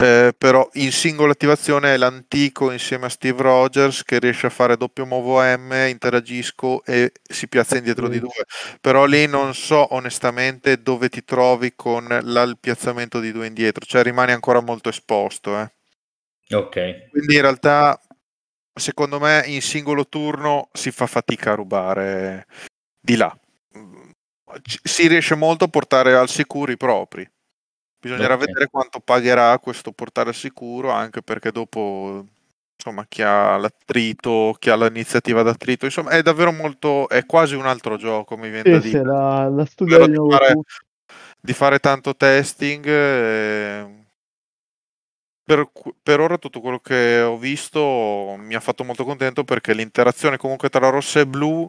Eh, però in singola attivazione è l'antico insieme a Steve Rogers che riesce a fare doppio movo M, interagisco e si piazza indietro di Sì. due. Però lì non so onestamente dove ti trovi con la- il piazzamento di due indietro, cioè rimani ancora molto esposto. eh. Ok, Quindi in realtà, secondo me, in singolo turno si fa fatica a rubare di là. Mm, Si riesce molto a portare al sicuro i propri. Bisognerà Ok. vedere quanto pagherà questo portare al sicuro, anche perché dopo, insomma, chi ha l'attrito, chi ha l'iniziativa d'attrito, insomma, è davvero molto, è quasi un altro gioco, mi viene da Sì, sì, dire. la, la di fare- di fare tanto testing. eh, Per, per ora tutto quello che ho visto mi ha fatto molto contento perché l'interazione comunque tra rossa e blu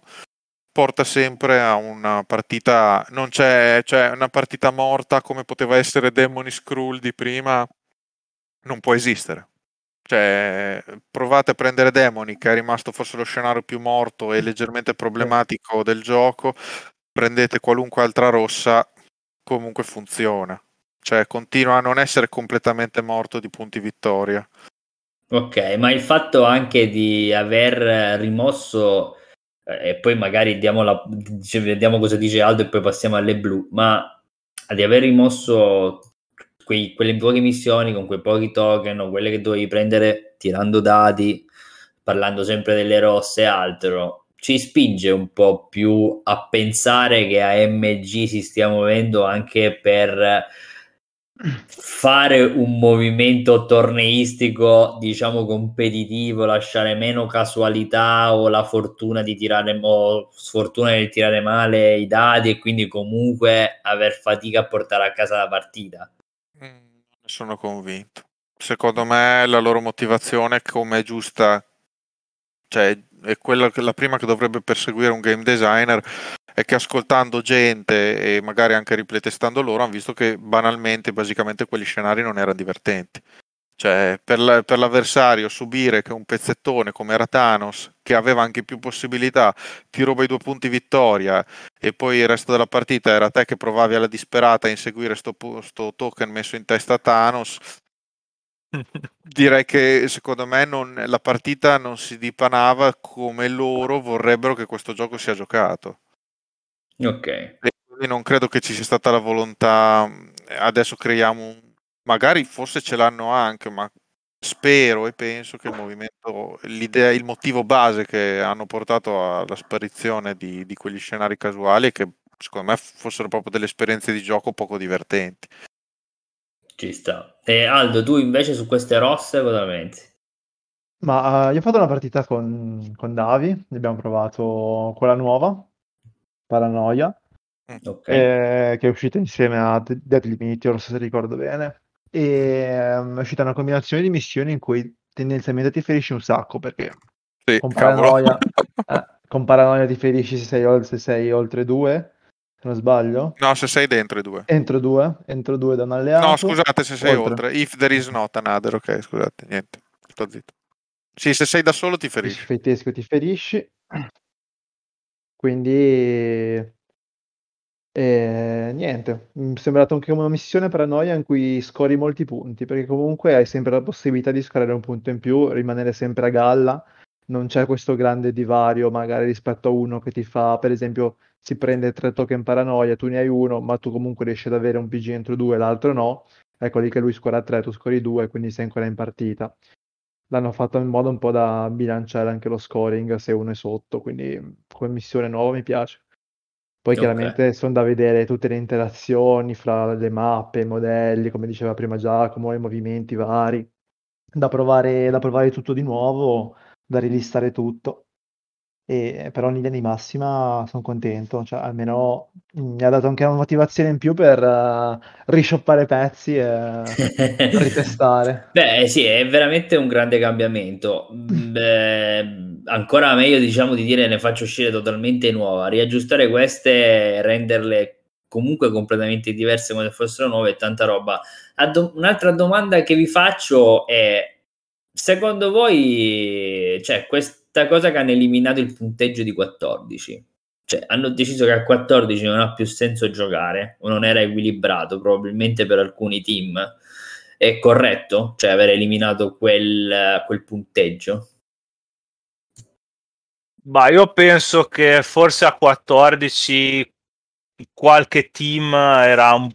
porta sempre a una partita, non c'è, cioè una partita morta come poteva essere Demony Skrull di prima, non può esistere. Cioè, provate a prendere Demony, che è rimasto forse lo scenario più morto e leggermente problematico del gioco, prendete qualunque altra rossa, comunque funziona. Cioè, continua a non essere completamente morto di punti vittoria. ok, ma il fatto anche di aver rimosso, e poi magari diamo, la, vediamo cosa dice Aldo e poi passiamo alle blu, ma di aver rimosso quei, quelle poche missioni con quei pochi token o quelle che dovevi prendere tirando dati, parlando sempre delle rosse e altro, ci spinge un po' più a pensare che AMG si stia muovendo anche per fare un movimento torneistico, diciamo competitivo, lasciare meno casualità o la fortuna di tirare o sfortuna di tirare male i dati e quindi comunque aver fatica a portare a casa la partita. Mm, sono convinto. Secondo me la loro motivazione, come giusta, cioè è quella la prima che dovrebbe perseguire un game designer, è che ascoltando gente e magari anche ripletestando loro hanno visto che banalmente, basicamente quegli scenari non erano divertenti. Cioè, per, la, per, l'avversario subire che un pezzettone come era Thanos, che aveva anche più possibilità, ti ruba i due punti vittoria e poi il resto della partita era te che provavi alla disperata a inseguire sto, sto token messo in testa a Thanos, direi che secondo me non, la partita non si dipanava come loro vorrebbero che questo gioco sia giocato. Ok. E quindi non credo che ci sia stata la volontà, adesso creiamo un... magari forse ce l'hanno anche, ma spero e penso che il movimento, l'idea, il motivo base che hanno portato alla sparizione di, di quegli scenari casuali è che secondo me fossero proprio delle esperienze di gioco poco divertenti. Ci sta. E Aldo, tu invece su queste rosse cosa pensi? Ma uh, io ho fatto una partita con, con Davi, abbiamo provato quella nuova, Paranoia, mm, okay. eh, che è uscita insieme a Deadly Meteor, se ricordo bene. E um, è uscita una combinazione di missioni in cui tendenzialmente ti ferisci un sacco perché sì, con, paranoia, eh, con, paranoia, ti ferisci se sei, se sei oltre due, se non sbaglio. No, se sei dentro i due. Entro due, entro due da un alleato. No, scusate, se sei oltre. oltre. If there is not another, ok, scusate, niente, sto zitto. Sì, se sei da solo ti ferisci. Se sei ti ferisci. Quindi, eh, niente, mi è sembrato anche una missione paranoia in cui scori molti punti, perché comunque hai sempre la possibilità di scorare un punto in più, rimanere sempre a galla, non c'è questo grande divario magari rispetto a uno che ti fa, per esempio, si prende tre token paranoia, tu ne hai uno, ma tu comunque riesci ad avere un PG entro due, l'altro no, ecco lì che lui scora tre, tu scori due, quindi sei ancora in partita l'hanno fatto in modo un po' da bilanciare anche lo scoring se uno è sotto, quindi come missione nuova mi piace. Poi okay. chiaramente sono da vedere tutte le interazioni fra le mappe, i modelli, come diceva prima Giacomo, i movimenti vari, da provare, da provare tutto di nuovo, da rilistare tutto. E, però in linea di massima sono contento, cioè almeno mi ha dato anche una motivazione in più per uh, rishoppare pezzi e ritestare. Beh, sì, è veramente un grande cambiamento. Beh, ancora meglio, diciamo, di dire ne faccio uscire totalmente nuova. Riaggiustare queste renderle comunque completamente diverse come se fossero nuove e tanta roba. Do- un'altra domanda che vi faccio è: secondo voi, cioè, questa cosa che hanno eliminato il punteggio di 14? cioè, hanno deciso che a 14 non ha più senso giocare o non era equilibrato probabilmente per alcuni team è corretto? Cioè aver eliminato quel, quel punteggio? Ma io penso che forse a 14 qualche team era un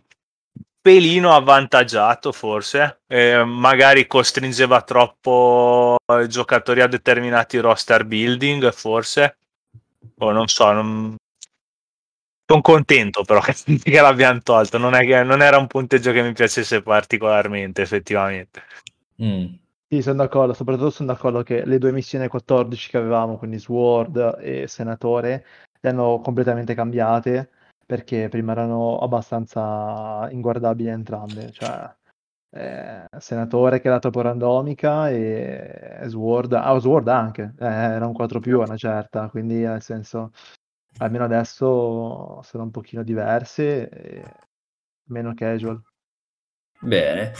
pelino avvantaggiato forse, eh, magari costringeva troppo i giocatori a determinati roster building forse, oh, non so, non... sono contento però che, che l'abbiamo tolto, non, che, non, era un punteggio che mi piacesse particolarmente effettivamente. Mm. Sì, sono d'accordo, soprattutto sono d'accordo che le due missioni 14 che avevamo, quindi Sword e Senatore, le hanno completamente cambiate perché prima erano abbastanza inguardabili entrambe, cioè eh, Senatore che era troppo randomica e Sword, ah, Sword anche, eh, era un 4 più una certa, quindi nel senso, almeno adesso sono un pochino diverse e meno casual. Bene.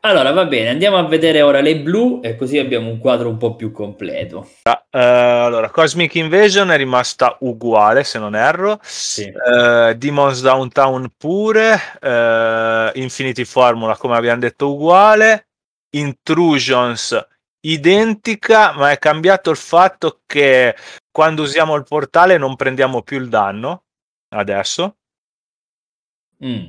Allora, va bene, andiamo a vedere ora le blu e così abbiamo un quadro un po' più completo. Ah, uh, allora, Cosmic Invasion è rimasta uguale, se non erro. Sì. Uh, Demons Downtown pure. Uh, Infinity Formula, come abbiamo detto, uguale. Intrusions identica, ma è cambiato il fatto che quando usiamo il portale non prendiamo più il danno adesso. Mm.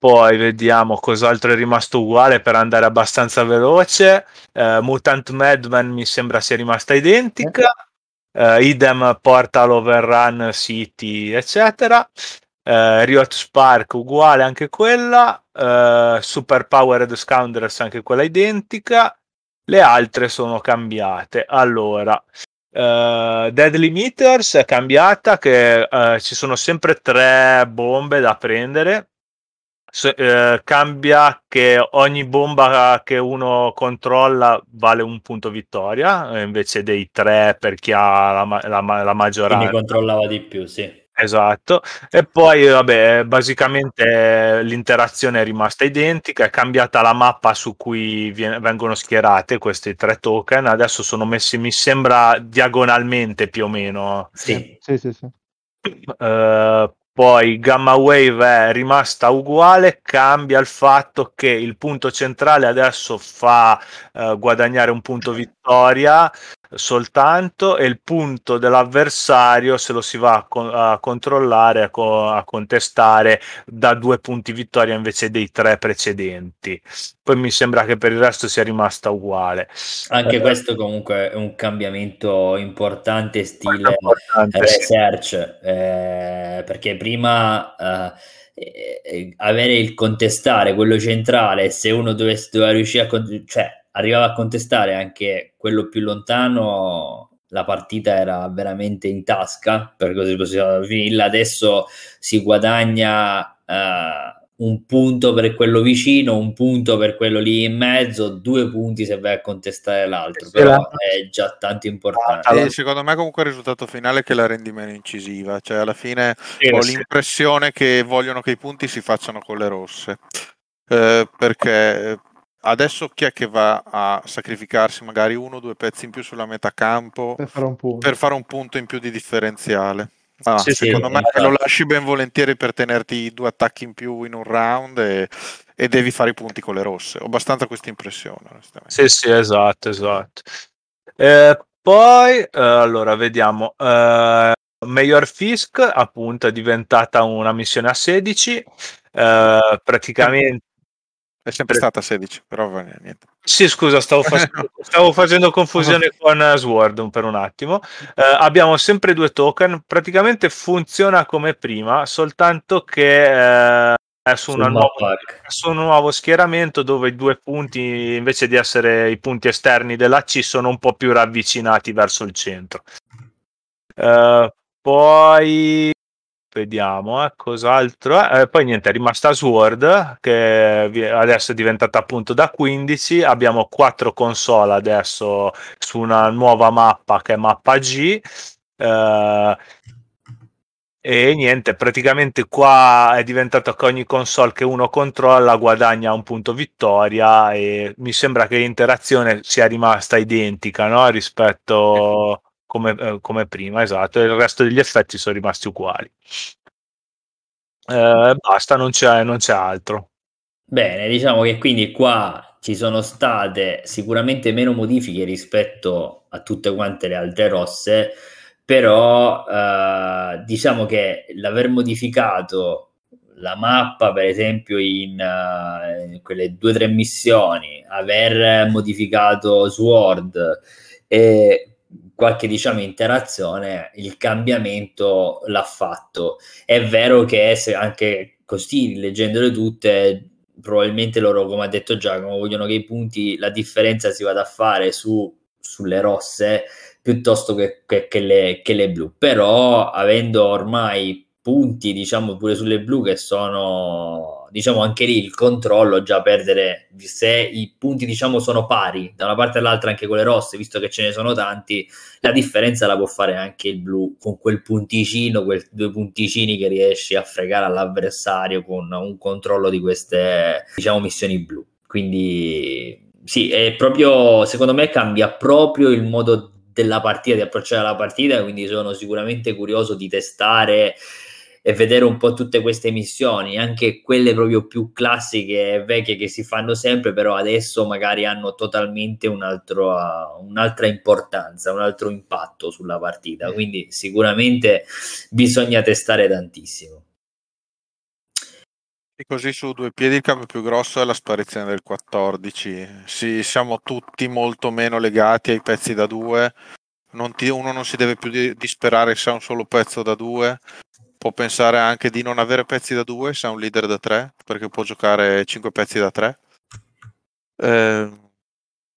Poi vediamo cos'altro è rimasto uguale per andare abbastanza veloce. Uh, Mutant Madman mi sembra sia rimasta identica. Uh, idem Portal Overrun City, eccetera. Uh, Riot Spark uguale anche quella. Super Powered Scoundrels anche quella identica. Le altre sono cambiate. Allora, Uh, Deadly Meters è cambiata che uh, ci sono sempre tre bombe da prendere So, uh, cambia che ogni bomba che uno controlla vale un punto vittoria invece dei tre per chi ha la, la, la maggioranza. Quindi controllava di più, sì. Esatto, e poi vabbè, basicamente l'interazione è rimasta identica, è cambiata la mappa su cui viene, vengono schierate questi tre token, adesso sono messi, mi sembra, diagonalmente più o meno. Sì, sì, sì. sì. Uh, poi Gamma Wave è rimasta uguale, cambia il fatto che il punto centrale adesso fa uh, guadagnare un punto vittoria soltanto e il punto dell'avversario se lo si va a, con- a controllare, a, co- a, contestare da due punti vittoria invece dei tre precedenti. Poi mi sembra che per il resto sia rimasta uguale. Anche eh, questo comunque è un cambiamento importante stile importante, research, sì. eh, perché prima... Eh, eh, avere il contestare quello centrale se uno dovesse doveva riuscire a con- cioè arrivava a contestare anche quello più lontano, la partita era veramente in tasca, per così possiamo. Adesso si guadagna uh, un punto per quello vicino, un punto per quello lì in mezzo, due punti se vai a contestare l'altro, sì, però la... è già tanto importante. E secondo me comunque il risultato finale è che la rendi meno incisiva, cioè alla fine sì, ho sì. l'impressione che vogliono che i punti si facciano con le rosse. Eh, perché Adesso chi è che va a sacrificarsi magari uno o due pezzi in più sulla metà campo per fare un punto, per fare un punto in più di differenziale? Ah, sì, secondo sì, me infatti. lo lasci ben volentieri per tenerti due attacchi in più in un round e, e devi fare i punti con le rosse. Ho abbastanza questa impressione. Sì, sì, esatto, esatto. Eh, poi, eh, allora, vediamo. Eh, Mayor Fisk appunto è diventata una missione a 16. Eh, praticamente è sempre stata 16, però niente. Sì, scusa, stavo, facendo, stavo facendo confusione con uh, Sword per un attimo. Uh, abbiamo sempre due token, praticamente funziona come prima, soltanto che uh, è su, nuovo, su, un nuovo schieramento dove i due punti, invece di essere i punti esterni della C, sono un po' più ravvicinati verso il centro. poi Vediamo, eh, cos'altro. Eh, poi niente, è rimasta Sword, che adesso è diventata appunto da 15. Abbiamo quattro console adesso su una nuova mappa che è mappa G. Eh, e niente, praticamente qua è diventato che ogni console che uno controlla guadagna un punto vittoria e mi sembra che l'interazione sia rimasta identica no? rispetto come, eh, come prima, esatto, e il resto degli effetti sono rimasti uguali. Eh, basta, non c'è, non c'è altro. Bene, diciamo che quindi qua ci sono state sicuramente meno modifiche rispetto a tutte quante le altre rosse, però eh, diciamo che l'aver modificato la mappa, per esempio, in, uh, in quelle due o tre missioni, aver modificato Sword e qualche diciamo interazione il cambiamento l'ha fatto. È vero che se anche così leggendole tutte probabilmente loro come ha detto Giacomo vogliono che i punti la differenza si vada a fare su, sulle rosse piuttosto che, che, che, le, che le blu. Però avendo ormai punti diciamo pure sulle blu che sono diciamo anche lì il controllo già perdere se i punti diciamo sono pari da una parte all'altra anche con le rosse visto che ce ne sono tanti la differenza la può fare anche il blu con quel punticino quei due punticini che riesci a fregare all'avversario con un controllo di queste diciamo missioni blu. Quindi sì è proprio secondo me cambia proprio il modo della partita di approcciare la partita quindi sono sicuramente curioso di testare e vedere un po' tutte queste missioni, anche quelle proprio più classiche e vecchie che si fanno sempre, però adesso magari hanno totalmente un altro, uh, un'altra importanza, un altro impatto sulla partita. Quindi sicuramente bisogna testare tantissimo. E così su due piedi il cambio più grosso è la sparizione del 14. Sì, siamo tutti molto meno legati ai pezzi da due. Non ti- uno non si deve più di- disperare se ha un solo pezzo da due. Può pensare anche di non avere pezzi da due se ha un leader da tre, perché può giocare 5 pezzi da tre. Eh,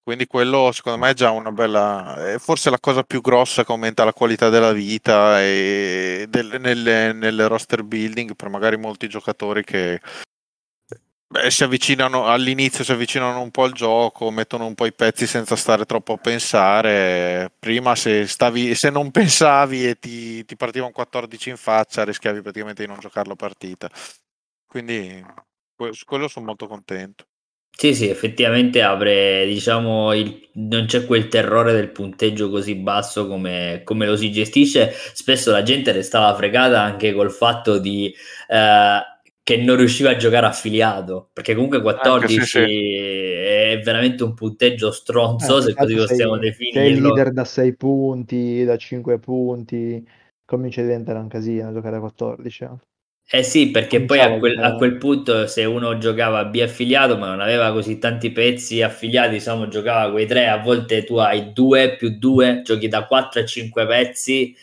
quindi quello secondo me è già una bella, è forse la cosa più grossa che aumenta la qualità della vita e del, nelle, nelle roster building per magari molti giocatori che beh, si avvicinano all'inizio, si avvicinano un po' al gioco, mettono un po' i pezzi senza stare troppo a pensare. Prima se, stavi, se non pensavi e ti, ti partiva un 14 in faccia, rischiavi praticamente di non giocare la partita. Quindi quello sono molto contento. Sì, sì, effettivamente apre, diciamo, il- non c'è quel terrore del punteggio così basso come, come lo si gestisce. Spesso la gente restava fregata anche col fatto di, eh, che non riusciva a giocare affiliato, perché comunque 14 Anche, sì, sì. è veramente un punteggio stronzo, Eh, se così sei- possiamo sei definirlo. leader da 6 punti, da 5 punti, comincia a diventare un casino giocare a 14. eh. Eh sì, perché poi a quel, a quel punto se uno giocava B affiliato ma non aveva così tanti pezzi affiliati, diciamo giocava quei tre, a volte tu hai due più due, giochi da 4 a 5 pezzi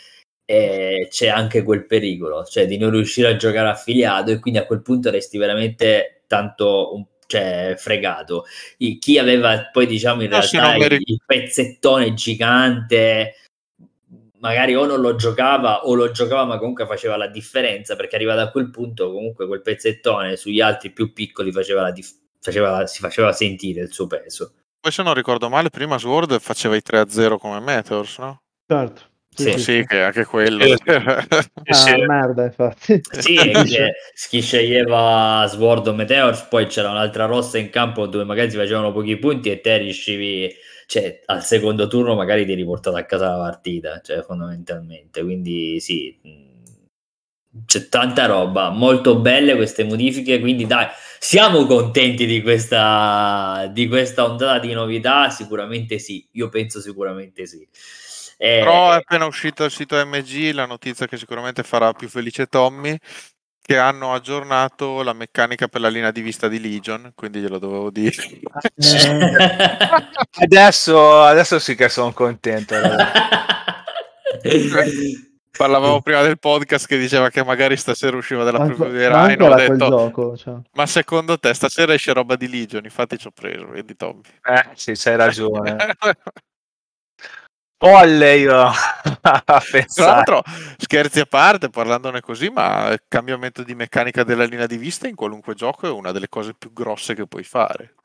e c'è anche quel pericolo, cioè di non riuscire a giocare affiliato e quindi a quel punto resti veramente tanto un- cioè, fregato. I- chi aveva poi diciamo in No, se realtà il, il pezzettone gigante magari o non lo giocava o lo giocava ma comunque faceva la differenza perché arrivato a quel punto comunque quel pezzettone sugli altri più piccoli faceva la dif- faceva la- si faceva sentire il suo peso Poi se non ricordo male, prima Sword faceva i 3-0 come Meteors, no? Certo. Sì, Sì, che anche quello. Sì. Ah, Sì. merda, infatti. sì è che chi sceglieva Sword o Meteors poi c'era un'altra rossa in campo dove magari si facevano pochi punti e te riuscivi cioè al secondo turno magari ti eri portato a casa la partita cioè fondamentalmente quindi sì c'è tanta roba molto belle queste modifiche quindi dai siamo contenti di questa di questa ondata di novità sicuramente sì io penso sicuramente sì Eh, Però è appena uscito il sito MG la notizia che sicuramente farà più felice Tommy, che hanno aggiornato la meccanica per la linea di vista di Legion, quindi glielo dovevo dire. Adesso, adesso sì che sono contento. Parlavamo prima del podcast che diceva che magari stasera usciva della preview di manco Rhino, ho detto, gioco. Cioè. ma secondo te stasera esce roba di Legion? Infatti ci ho preso, vedi Tommy. Eh, sì, c'hai ragione. Olle io a Tra l'altro, scherzi a parte, parlandone così, ma il cambiamento di meccanica della linea di vista in qualunque gioco è una delle cose più grosse che puoi fare.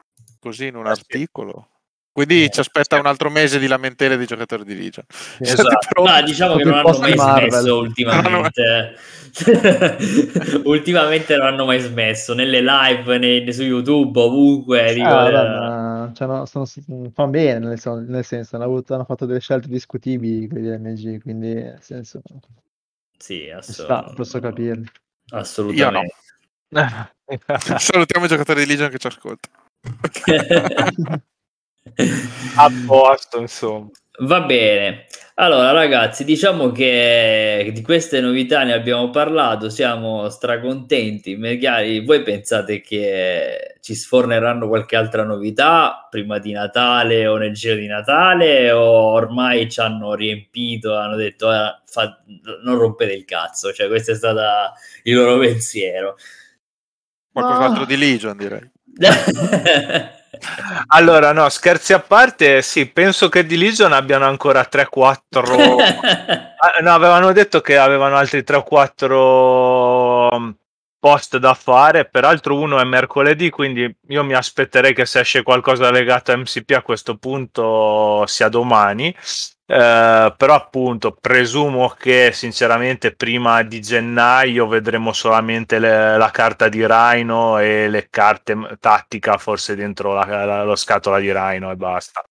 Così in un Eh articolo. Quindi Eh, ci aspetta un altro mese di lamentele dei giocatori di Legion. Esatto. Ma diciamo che non hanno mai Marvel. smesso ultimamente. ultimamente non hanno mai smesso nelle live, nei- su YouTube, ovunque. dico, Ah, eh, cioè, no, sono, fanno bene, nel, nel senso, hanno, avuto- hanno fatto delle scelte discutibili quelli dell'MG, quindi nel senso, sì, ci asso- sta, posso capirli. Assolutamente. Salutiamo i giocatori di Legion che ci ascoltano. a posto, insomma. Va bene. Allora, ragazzi, diciamo che di queste novità ne abbiamo parlato, siamo stracontenti. Magari voi pensate che ci sforneranno qualche altra novità prima di Natale o nel giro di Natale o ormai ci hanno riempito, hanno detto "Eh, fa- non rompete il cazzo, cioè questo è stato il loro pensiero. Qualcos'altro Ah. di Legion, direi. Allora, no, scherzi a parte, sì, penso che di Legion abbiano ancora 3-4. Ah, no, avevano detto che avevano altri 3 o 4 post da fare, peraltro uno è mercoledì, quindi io mi aspetterei che se esce qualcosa legato a MCP a questo punto sia domani. Eh, però appunto presumo che sinceramente prima di gennaio vedremo solamente le- la carta di Rhino e le carte tattica forse dentro la, la- lo scatola di Rhino e basta.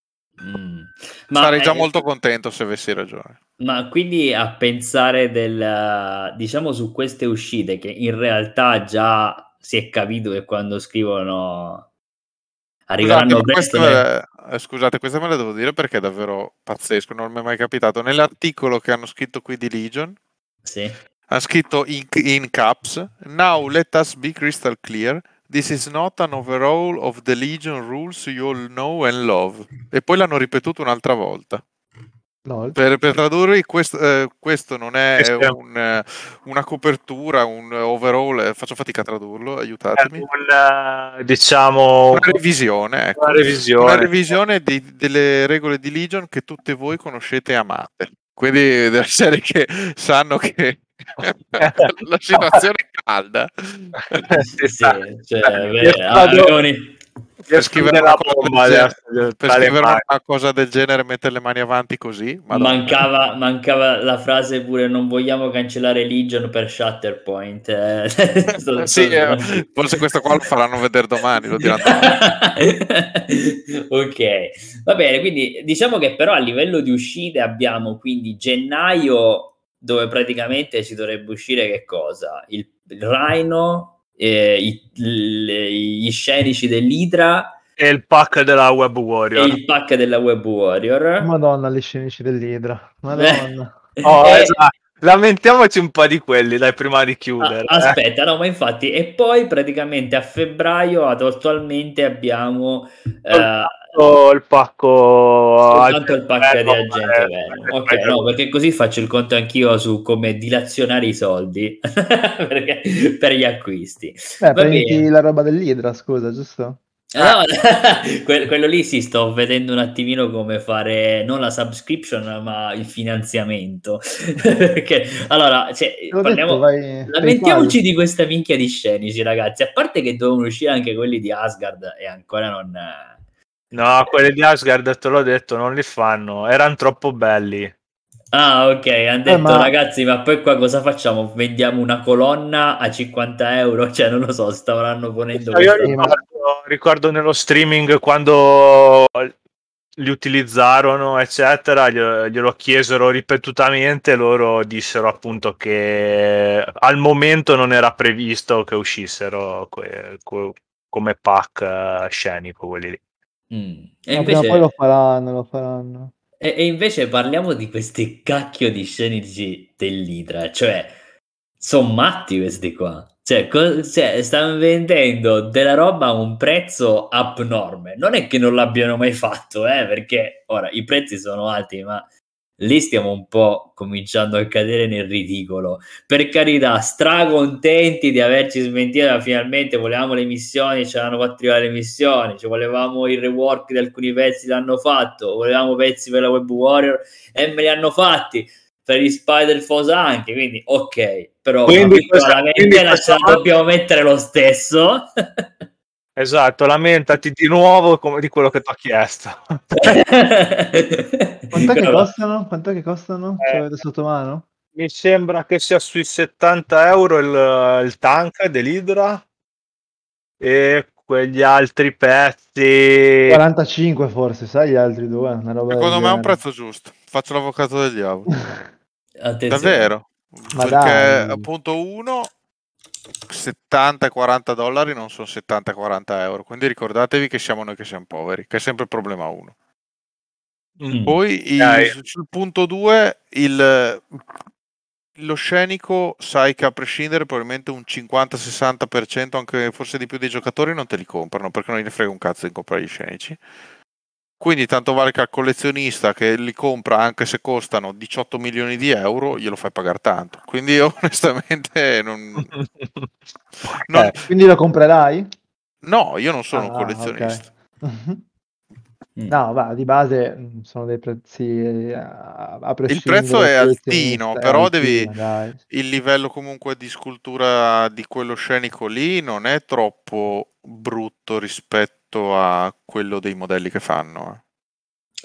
Mm. Sarei già eh, molto contento se avessi ragione. Ma quindi a pensare del, diciamo su queste uscite che in realtà già si è capito che quando scrivono arriveranno Scusate, ma presto. questo nel- è- eh, scusate, questo me lo devo dire perché è davvero pazzesco, non mi è mai capitato. Nell'articolo che hanno scritto qui di Legion Sì. Ha scritto in, in caps, now let us be crystal clear. This is not an overall of the Legion rules you all know and love. E poi l'hanno ripetuto un'altra volta. No, Per, per tradurre, questo, eh, questo non è Questo è- un, eh, una copertura, un overall, eh, faccio fatica a tradurlo, aiutatemi. un, eh, diciamo Una revisione, ecco. una revisione. Una revisione di- delle regole di Legion che tutte voi conoscete e amate. Quindi della serie che sanno che la situazione è calda. Sì, sì, cioè, Io beh, Per scrivere, una cosa, genere, per scrivere una cosa del genere e mettere le mani avanti così, mancava, mancava la frase pure non vogliamo cancellare Legion per Shatterpoint. eh. Sì, eh, forse questo qua lo faranno vedere domani, lo diranno ok, va bene. Quindi diciamo che però a livello di uscite abbiamo quindi gennaio dove praticamente ci dovrebbe uscire che cosa? Il, il Rhino, eh, i- le- gli scenici dell'Idra E il pack della Web e Warrior. il pack della Web Warrior. Madonna, gli scenici dell'Idra. Madonna. Oh, E- esatto. Lamentiamoci un po' di quelli, dai, prima di chiudere. Ah, eh. aspetta, no, ma infatti, e poi praticamente a febbraio ad- attualmente abbiamo eh, Oh, il pacco soltanto il pack di eh, agente eh, Venom. Ok, eh, no, perché così faccio il conto anch'io su come dilazionare i soldi perché- per gli acquisti. Eh, Va prendi bene. la roba dell'Idra, scusa, giusto? No, que- quello lì sì, sto vedendo un attimino come fare non la subscription, ma il finanziamento. Perché allora, cioè, parliamo, detto, vai- lamentiamoci di questa minchia di scenici, ragazzi. A parte che devono uscire anche quelli di Asgard e ancora non. No, quelli di Asgard, te l'ho detto, non li fanno. Erano troppo belli. Ah, ok, hanno detto ma- ragazzi, ma poi qua cosa facciamo? Vendiamo una colonna a 50 euro? Cioè, non lo so, stavano ponendo Io questo- Sì, ma- ricordo, nello streaming quando li utilizzarono, eccetera, glielo, glielo chiesero ripetutamente. Loro dissero appunto che al momento non era previsto che uscissero que- que- come pack eh, scenico quelli lì. Mm. E invece... poi lo faranno, lo faranno. E, e invece parliamo di questi cacchio di scenici dell'Idra, cioè sono matti questi qua. Cioè, co- cioè, stanno vendendo della roba a un prezzo abnorme. Non è che non l'abbiano mai fatto, eh, perché ora i prezzi sono alti, ma lì stiamo un po' cominciando a cadere nel ridicolo. Per carità, stracontenti di averci smentito finalmente. Volevamo le missioni, ce l'hanno fatto arrivare le missioni. Ci volevamo il rework di alcuni pezzi, l'hanno fatto. Volevamo pezzi per la Web Warrior e me li hanno fatti. Per gli Spider Foes anche, quindi ok, però Quindi questa- quindi la questa- dobbiamo mettere lo stesso. Esatto, lamentati di nuovo come di quello che ti ho chiesto. Quant'è che costano? Quant'è che costano? Ce Eh. l'avete sotto mano? Mi sembra che sia sui 70 euro il, il tank dell'Idra e quegli altri pezzi 45 forse, sai gli altri due? Una roba del Secondo me è un prezzo giusto. Faccio l'avvocato del diavolo. Davvero? Ma Perché dai. appunto uno 70 e 40 dollari non sono 70 e 40 euro. Quindi ricordatevi che siamo noi che siamo poveri, che è sempre il problema uno. Mm. Poi il- sul punto 2 il lo scenico sai che a prescindere probabilmente un 50-60% anche forse di più dei giocatori non te li comprano perché non gli frega un cazzo di comprare gli scenici quindi tanto vale che al collezionista che li compra anche se costano 18 milioni di euro glielo fai pagare tanto quindi io onestamente non, non- Eh, quindi lo comprerai? no io non sono un Ah, collezionista ok. Mm. No, va, di base mm, sono dei prezzi eh, a, a il prezzo è altino collezionista, è però altino, devi dai. il livello comunque di scultura di quello scenico lì non è troppo brutto rispetto a quello dei modelli che fanno. eh.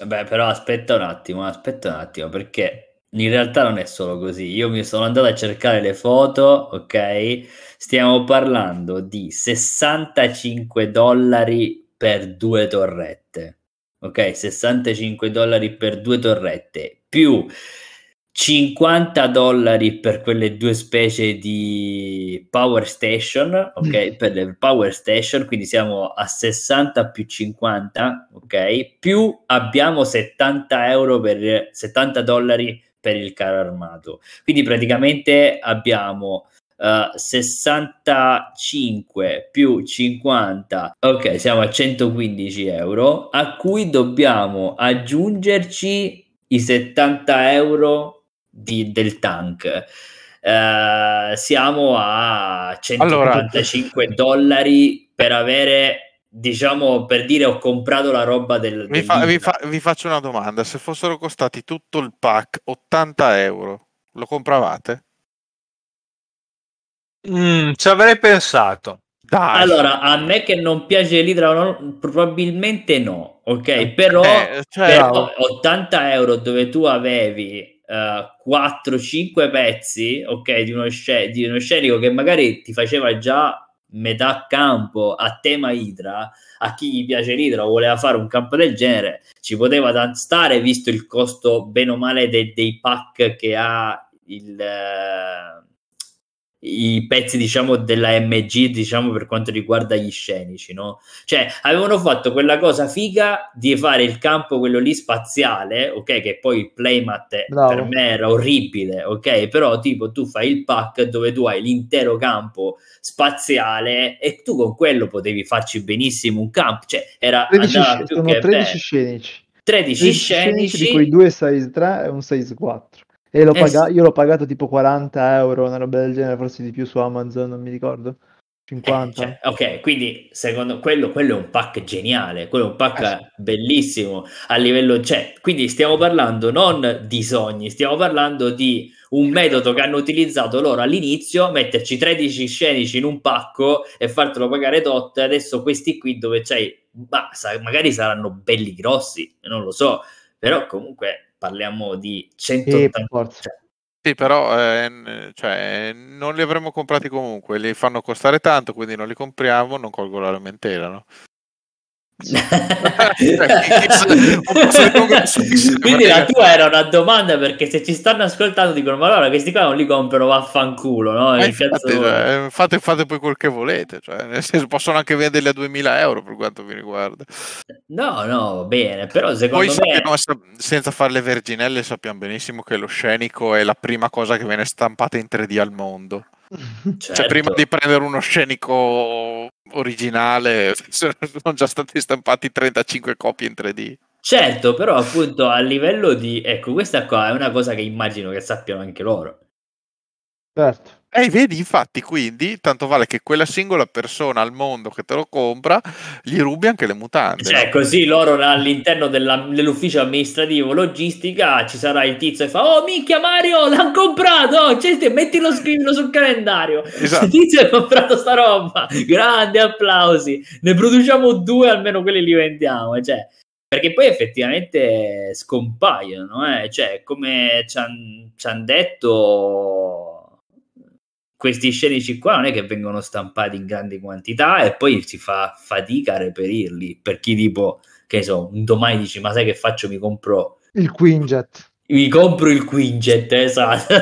Beh, però aspetta un attimo, aspetta un attimo, perché in realtà non è solo così. Io mi sono andato a cercare le foto, ok? Stiamo parlando di 65 dollari per due torrette, ok? 65 dollari per due torrette, più 50 dollari per quelle due specie di power station, ok? Per le power station, quindi siamo a 60 più 50, ok? Più abbiamo 70 euro per 70 dollari per il carro armato. Quindi praticamente abbiamo uh, 65 più 50, ok, siamo a 115 euro, a cui dobbiamo aggiungerci i 70 euro di, del tank. Uh, siamo a 145 allora... dollari per avere diciamo per dire ho comprato la roba del, vi, fa, vi, fa, vi, faccio una domanda se fossero costati tutto il pack 80 euro lo compravate? Mm, ci avrei pensato Dai. allora a me che non piace l'idra probabilmente no ok eh, però, eh, cioè, però 80 euro dove tu avevi uh, 4-5 pezzi ok di uno, sc- di uno scenico che magari ti faceva già metà campo a tema Idra, a chi gli piace l'Idra o voleva fare un campo del genere, ci poteva stare visto il costo bene o male de- dei pack che ha il, eh, i pezzi diciamo della MG diciamo per quanto riguarda gli scenici no? Cioè avevano fatto quella cosa figa di fare il campo quello lì spaziale ok? Che poi il playmat Bravo. per me era orribile ok? Però tipo tu fai il pack dove tu hai l'intero campo spaziale e tu con quello potevi farci benissimo un campo. Cioè era 13, sc- sono 13 bello. scenici. 13, 13 scenici, scenici. di cui due size 3 e un size 4 e l'ho eh io l'ho pagato tipo 40 euro, una roba del genere, forse di più su Amazon, non mi ricordo. 50. Eh, cioè, ok, quindi secondo quello, quello è un pack geniale, quello è un pack eh. bellissimo a livello, cioè, quindi stiamo parlando non di sogni, stiamo parlando di un metodo che hanno utilizzato loro all'inizio, metterci 13 scenici in un pacco e fartelo pagare tot, adesso questi qui dove c'hai, bah, magari saranno belli grossi, non lo so, però comunque parliamo di 180 cioè. sì, però eh, cioè, non li avremmo comprati comunque, li fanno costare tanto, quindi non li compriamo, non colgo la lamentela, no? Quindi la tua era una domanda perché se ci stanno ascoltando dicono ma allora questi qua non li comprano vaffanculo no? Eh, infatti, cioè, fate, fate, poi quel che volete cioè, nel senso, possono anche venderli a 2000 euro per quanto mi riguarda. No no bene però secondo poi me sappiamo, senza fare le verginelle sappiamo benissimo che lo scenico è la prima cosa che viene stampata in 3D al mondo Certo. Cioè, prima di prendere uno scenico originale, sono già stati stampati 35 copie in 3D. Certo, però appunto a livello di... Ecco, questa qua è una cosa che immagino che sappiano anche loro. Certo. E eh, vedi, infatti, quindi tanto vale che quella singola persona al mondo che te lo compra gli rubi anche le mutande. Cioè, no? così loro all'interno della, dell'ufficio amministrativo logistica ci sarà il tizio che fa: Oh, minchia Mario, l'hanno comprato! Cioè, mettilo scrivilo sul calendario. Esatto. Il tizio ha comprato sta roba. Grande applausi. Ne produciamo due, almeno quelli li vendiamo. Cioè, perché poi effettivamente scompaiono, eh? cioè, come ci hanno detto questi scenici qua non è che vengono stampati in grandi quantità e poi si fa fatica a reperirli. Per chi tipo che so un domani dici ma sai che faccio? Mi compro il Quinjet. Mi compro il Quinjet, esatto.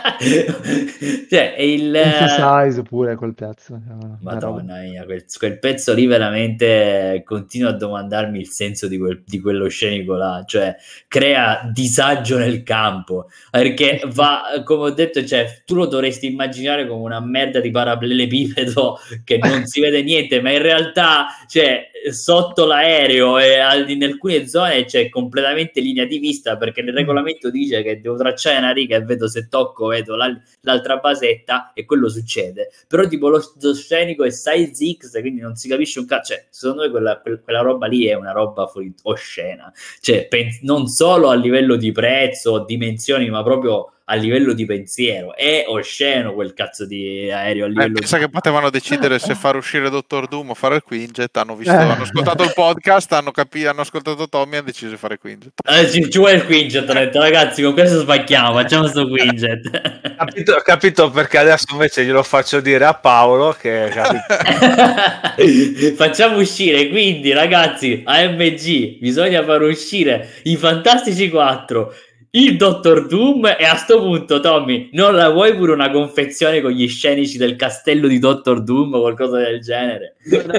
cioè, il size pure quel pezzo. Madonna mia, quel, quel, pezzo lì veramente continuo a domandarmi il senso di, quel, di quello scenico là, cioè crea disagio nel campo, perché va, come ho detto, cioè, tu lo dovresti immaginare come una merda di parallelepipedo che non si vede niente, ma in realtà, cioè, sotto l'aereo e in alcune zone c'è completamente linea di vista perché nel mm. regolamento dice che devo tracciare una riga e vedo se tocco vedo l'altra basetta e quello succede. Però tipo lo, scenico è size X quindi non si capisce un cazzo. Cioè secondo me quella, quella roba lì è una roba fuori oscena. Cioè pens- non solo a livello di prezzo dimensioni ma proprio a livello di pensiero. È osceno quel cazzo di aereo a eh, livello eh, pensa di... che potevano decidere se far uscire Dottor Doom o fare il Quinjet. Hanno, visto, eh. hanno ascoltato il podcast, hanno, capi- hanno ascoltato Tommy e hanno deciso di fare Quinjet. Eh, ci, ci, vuole il Quinjet. Ho detto, ragazzi, con questo sbacchiamo. Facciamo questo Quinjet. capito, capito perché adesso invece glielo faccio dire a Paolo. Che facciamo uscire quindi, ragazzi, AMG. Bisogna far uscire i Fantastici 4 il Dottor Doom e a sto punto Tommy non la vuoi pure una confezione con gli scenici del castello di Dottor Doom o qualcosa del genere?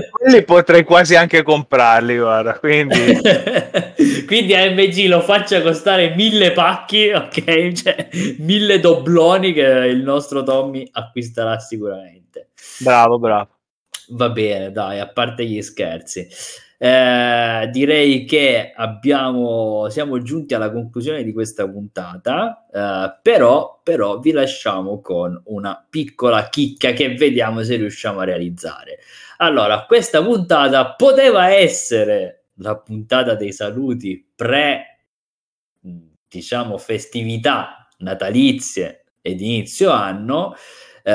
Quelli potrei quasi anche comprarli guarda quindi quindi AMG lo faccia costare mille pacchi ok? Cioè mille dobloni che il nostro Tommy acquisterà sicuramente. Bravo bravo. Va bene dai a parte gli scherzi eh, direi che abbiamo, siamo giunti alla conclusione di questa puntata, eh, però, però vi lasciamo con una piccola chicca che vediamo se riusciamo a realizzare. Allora, questa puntata poteva essere la puntata dei saluti pre, diciamo, festività natalizie ed inizio anno, eh,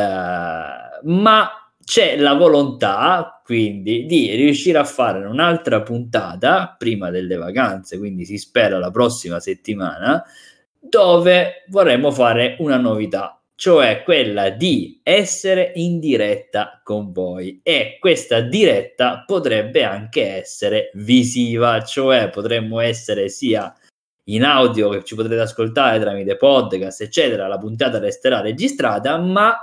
ma c'è la volontà quindi di riuscire a fare un'altra puntata prima delle vacanze, quindi si spera la prossima settimana, dove vorremmo fare una novità, cioè quella di essere in diretta con voi. E questa diretta potrebbe anche essere visiva, cioè potremmo essere sia in audio che ci potrete ascoltare tramite podcast, eccetera, la puntata resterà registrata, ma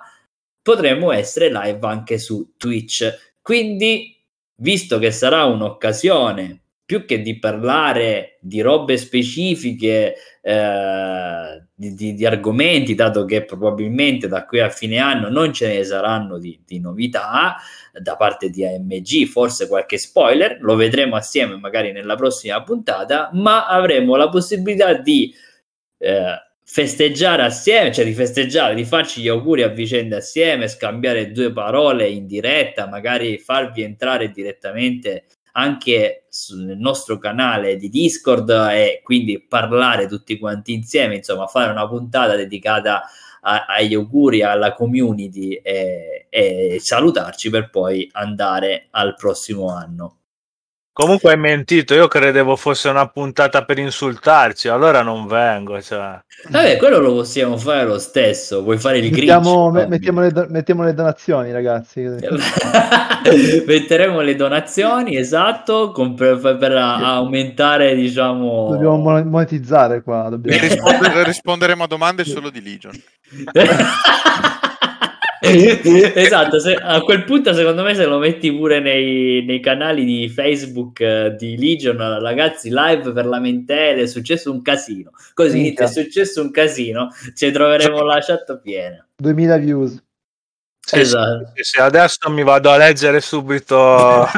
potremmo essere live anche su Twitch. Quindi, visto che sarà un'occasione più che di parlare di robe specifiche, eh, di, di, di, argomenti, dato che probabilmente da qui a fine anno non ce ne saranno di, di, novità da parte di AMG, forse qualche spoiler, lo vedremo assieme magari nella prossima puntata, ma avremo la possibilità di... Eh, festeggiare assieme, cioè di festeggiare, di farci gli auguri a vicenda assieme, scambiare due parole in diretta, magari farvi entrare direttamente anche nel nostro canale di Discord e quindi parlare tutti quanti insieme, insomma, fare una puntata dedicata a, agli auguri alla community e, e salutarci per poi andare al prossimo anno. Comunque hai mentito, io credevo fosse una puntata per insultarci, allora non vengo. Cioè. Vabbè, quello lo possiamo fare lo stesso. Vuoi fare il mettiamo, grinch? Mettiamo le, do- mettiamo le donazioni, ragazzi. Metteremo le donazioni, esatto, con, per, per, aumentare, diciamo... Dobbiamo monetizzare qua. Dobbiamo... Rispondere, risponderemo a domande solo di Legion. esatto, se, a quel punto secondo me se lo metti pure nei, nei canali di Facebook uh, di Legion, ragazzi, live per lamentele, è successo un casino. Così è successo un casino, ci troveremo la chat piena. 2000 views. Sì, esatto. sì, sì, adesso mi vado a leggere subito.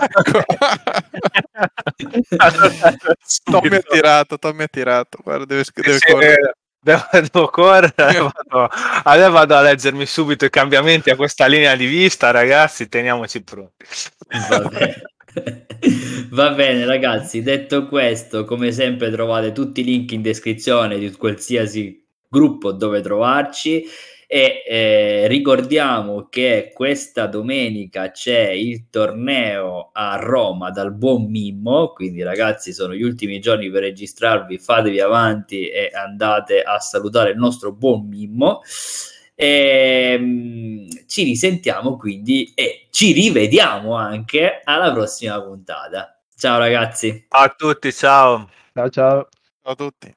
Tommy ha tirato, Tommy ha tirato. Guarda, deve, deve sì, devo, devo correre, vado, adesso vado a leggermi subito i cambiamenti a questa linea di vista, ragazzi, teniamoci pronti. Va bene. Va bene ragazzi, detto questo, come sempre trovate tutti i link in descrizione di qualsiasi gruppo dove trovarci e eh, ricordiamo che questa domenica c'è il torneo a Roma dal buon Mimmo, quindi ragazzi sono gli ultimi giorni per registrarvi, fatevi avanti e andate a salutare il nostro buon Mimmo. E, um, ci risentiamo quindi e ci rivediamo anche alla prossima puntata. Ciao ragazzi. Ciao a tutti, ciao. Ciao ciao. Ciao a tutti.